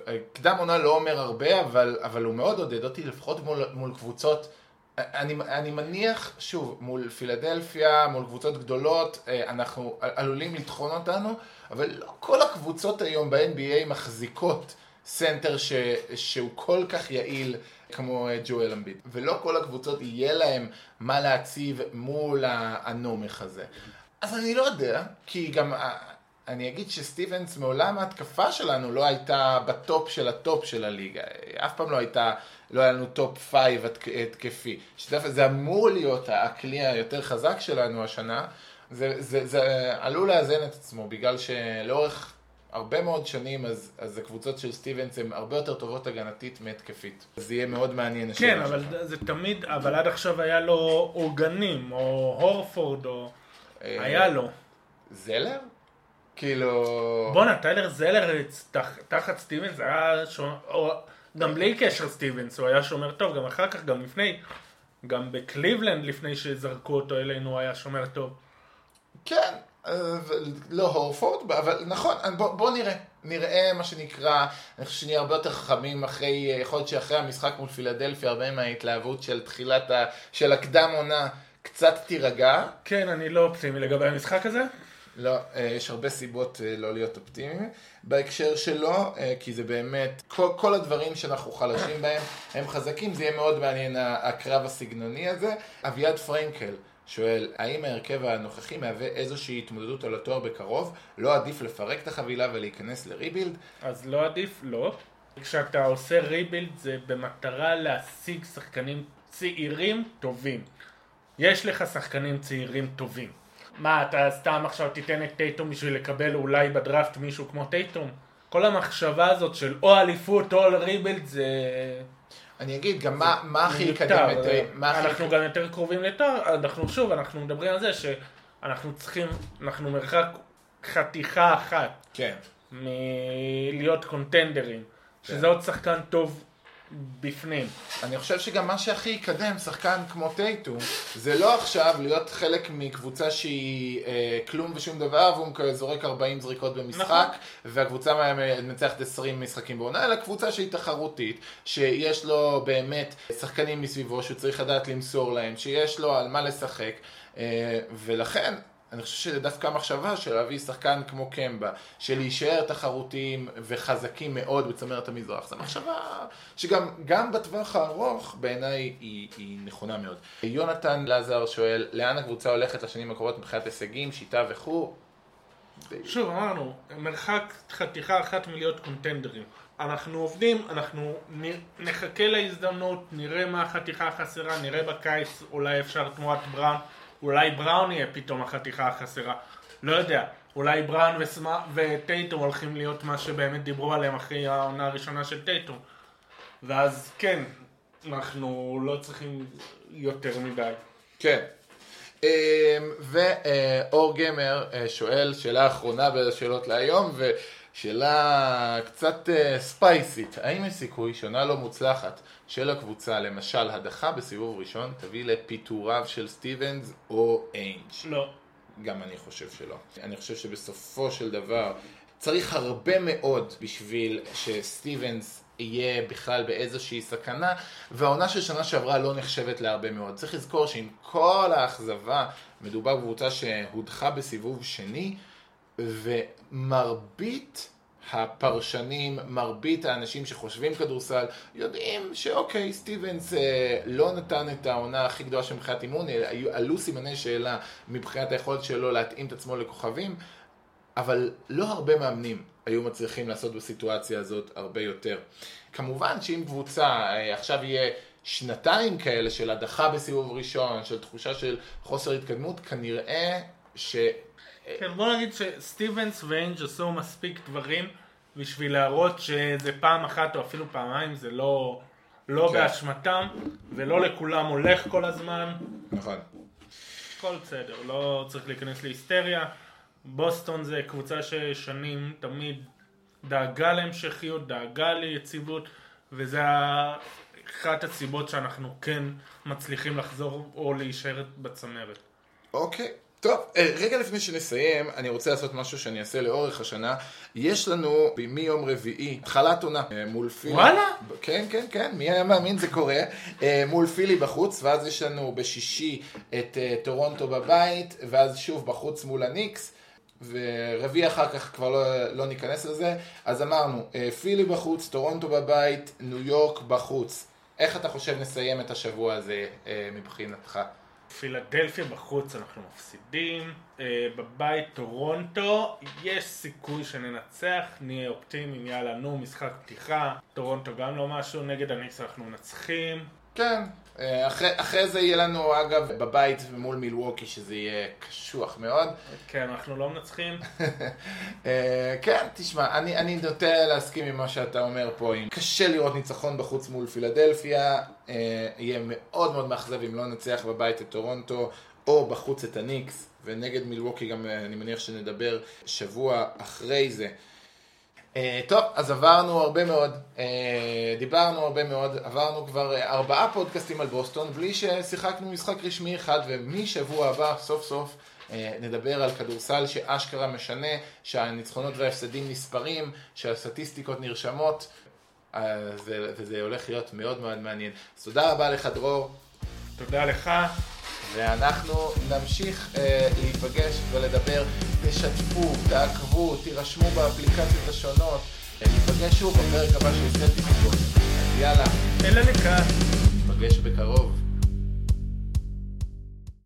אה, קדם עונה לא אומר הרבה, אבל, אבל הוא מאוד עודד אותי, לפחות מול, מול קבוצות. אני, אני מניח, שוב, מול פילדלפיה, מול קבוצות גדולות, אנחנו עלולים לטחון אותנו, אבל לא כל הקבוצות היום ב-NBA מחזיקות סנטר ש, שהוא כל כך יעיל כמו אה, ג'ואל אמביד. ולא כל הקבוצות יהיה להם מה להציב מול הנומך הזה. אז אני לא יודע, כי גם אה, אני אגיד שסטיבנס מעולם ההתקפה שלנו לא הייתה בטופ של הטופ של הליגה. אף פעם לא הייתה, לא היה לנו top five התקפי. שדווקא זה אמור להיות הכלי היותר חזק שלנו השנה. זה, זה, זה עלול לאזן את עצמו, בגלל שלאורך הרבה מאוד שנים, אז, אז הקבוצות של סטיבנס הן הרבה יותר טובות הגנתית מהתקפית. זה יהיה מאוד מעניין. כן, אבל שלך. זה תמיד, אבל עד עכשיו היה לו עוגנים, או הורפורד, או... אה, היה לו. זלר? כאילו... בואנה, טיילר זלר תח- תחת סטיבנס היה שומר, או, גם בלי קשר סטיבנס, הוא היה שומר טוב, גם אחר כך, גם לפני, גם בקליבלנד לפני שזרקו אותו אלינו הוא היה שומר טוב. כן, לא הורפורד, אבל נכון, בוא, בוא נראה. נראה מה שנקרא, אני חושב שנהיה הרבה יותר חכמים אחרי, יכול להיות שאחרי המשחק מול פילדלפיה, הרבה מההתלהבות של תחילת, ה, של הקדם עונה, קצת תירגע. כן, אני לא אופטימי לגבי המשחק הזה. לא, אה, יש הרבה סיבות אה, לא להיות אופטימיים בהקשר שלו, אה, כי זה באמת, כל, כל הדברים שאנחנו חלשים בהם הם חזקים, זה יהיה מאוד מעניין הקרב הסגנוני הזה. אביעד פרנקל שואל, האם ההרכב הנוכחי מהווה איזושהי התמודדות על התואר בקרוב? לא עדיף לפרק את החבילה ולהיכנס לריבילד? אז לא עדיף, לא. כשאתה עושה ריבילד זה במטרה להשיג שחקנים צעירים טובים. יש לך שחקנים צעירים טובים. מה, אתה סתם עכשיו תיתן את טייטום בשביל לקבל אולי בדראפט מישהו כמו טייטום? כל המחשבה הזאת של או אליפות או ריבלד זה... אני אגיד, גם מה, מה הכי. יקדם את... מה הכי... אנחנו גם יותר קרובים לתואר, אנחנו שוב, אנחנו מדברים על זה שאנחנו צריכים, אנחנו מרחק חתיכה אחת כן. מלהיות קונטנדרים, שזה עוד שחקן טוב בפנים. אני חושב שגם מה שהכי יקדם שחקן כמו טייטום, זה לא עכשיו להיות חלק מקבוצה שהיא אה, כלום ושום דבר, והוא זורק 40 זריקות במשחק, נכון. והקבוצה מנצחת 20 משחקים בעונה, אלא קבוצה שהיא תחרותית, שיש לו באמת שחקנים מסביבו שהוא צריך לדעת למסור להם, שיש לו על מה לשחק, אה, ולכן... אני חושב שדווקא המחשבה של להביא שחקן כמו קמבה, של להישאר תחרותיים וחזקים מאוד בצמרת המזרח, זו מחשבה שגם גם בטווח הארוך בעיניי היא, היא נכונה מאוד. יונתן לזר שואל, לאן הקבוצה הולכת לשנים הקרובות מבחינת הישגים, שיטה וכו'? שוב, אמרנו, מרחק חתיכה אחת מלהיות קונטנדרים. אנחנו עובדים, אנחנו נחכה להזדמנות, נראה מה החתיכה החסרה, נראה בקיץ, אולי אפשר תמורת בראון, אולי בראון יהיה פתאום החתיכה החסרה. לא יודע, אולי בראון וסמא- וטייטום הולכים להיות מה שבאמת דיברו עליהם אחרי העונה הראשונה של טייטום. ואז כן, אנחנו לא צריכים יותר מדי. כן. אמ, ואור גמר אה, שואל, שאלה אחרונה בשאלות להיום, ושאלה קצת אה, ספייסית. האם יש סיכוי שעונה לא מוצלחת של הקבוצה, למשל הדחה בסיבוב ראשון, תביא לפיטוריו של סטיבנס או איינג'? לא. גם אני חושב שלא. אני חושב שבסופו של דבר צריך הרבה מאוד בשביל שסטיבנס יהיה בכלל באיזושהי סכנה, והעונה של שנה שעברה לא נחשבת להרבה מאוד. צריך לזכור שעם כל האכזבה, מדובר בקבוצה שהודחה בסיבוב שני, ומרבית הפרשנים, מרבית האנשים שחושבים כדורסל, יודעים שאוקיי, סטיבנס אה, לא נתן את העונה הכי גדולה של מבחינת אימון, היו- עלו סימני שאלה מבחינת היכולת שלו להתאים את עצמו לכוכבים, אבל לא הרבה מאמנים היו מצליחים לעשות בסיטואציה הזאת הרבה יותר. כמובן שאם קבוצה אה, עכשיו יהיה שנתיים כאלה של הדחה בסיבוב ראשון, של תחושה של חוסר התקדמות, כנראה ש... כן, בוא נגיד שסטיבנס ואינג' עשו מספיק דברים בשביל להראות שזה פעם אחת או אפילו פעמיים, זה לא, לא כן. באשמתם, ולא לכולם הולך כל הזמן, נכון. הכל בסדר, לא צריך להיכנס להיסטריה. בוסטון זה קבוצה ששנים תמיד דאגה להמשכיות, דאגה ליציבות, וזה אחת הסיבות שאנחנו כן מצליחים לחזור או להישאר בצמרת. אוקיי. טוב, אה, רגע לפני שנסיים, אני רוצה לעשות משהו שאני אעשה לאורך השנה. יש לנו מיום רביעי, התחלת עונה אה, מול פילי. וואלה? כן, כן, כן, מי היה מאמין זה קורה. אה, מול פילי בחוץ, ואז יש לנו בשישי את טורונטו בבית, ואז שוב בחוץ מול הניקס. ורביעי אחר כך כבר לא, לא ניכנס לזה, אז אמרנו, פילי בחוץ, טורונטו בבית, ניו יורק בחוץ. איך אתה חושב נסיים את השבוע הזה מבחינתך? פילדלפיה בחוץ אנחנו מפסידים, אה, בבית טורונטו, יש סיכוי שננצח, נהיה אופטימיים, יאללה נו, משחק פתיחה, טורונטו גם לא משהו, נגד הניקס אנחנו מנצחים, כן, אחרי, אחרי זה יהיה לנו אגב בבית מול מילווקי שזה יהיה קשוח מאוד. כן, אנחנו לא מנצחים, אה, כן, תשמע, אני, אני נוטה להסכים עם מה שאתה אומר פה. אם קשה לראות ניצחון בחוץ מול פילדלפיה, אה, יהיה מאוד מאוד מאכזב אם לא נצליח בבית את טורונטו, או בחוץ את הניקס, ונגד מילווקי גם אה, אני מניח שנדבר שבוע אחרי זה. אה, טוב, אז עברנו הרבה מאוד, אה, דיברנו הרבה מאוד, עברנו כבר אה, ארבעה פודקאסטים על בוסטון, בלי ששיחקנו משחק רשמי אחד, ומשבוע הבא, סוף סוף, נדבר על כדורסל שאשכרה משנה, שהניצחונות וההפסדים נספרים, שהסטטיסטיקות נרשמות, זה- וזה הולך להיות מאוד מאוד מעניין. אז תודה רבה לך דרור, תודה לך, ואנחנו נמשיך אה, להיפגש ולדבר, תשתפו, תעקבו, תירשמו באפליקציות השונות, אה, ניפגש שוב בפרק הבא של סלטיפיקות. אז יאללה, אלה לכאן. ניפגש בקרוב.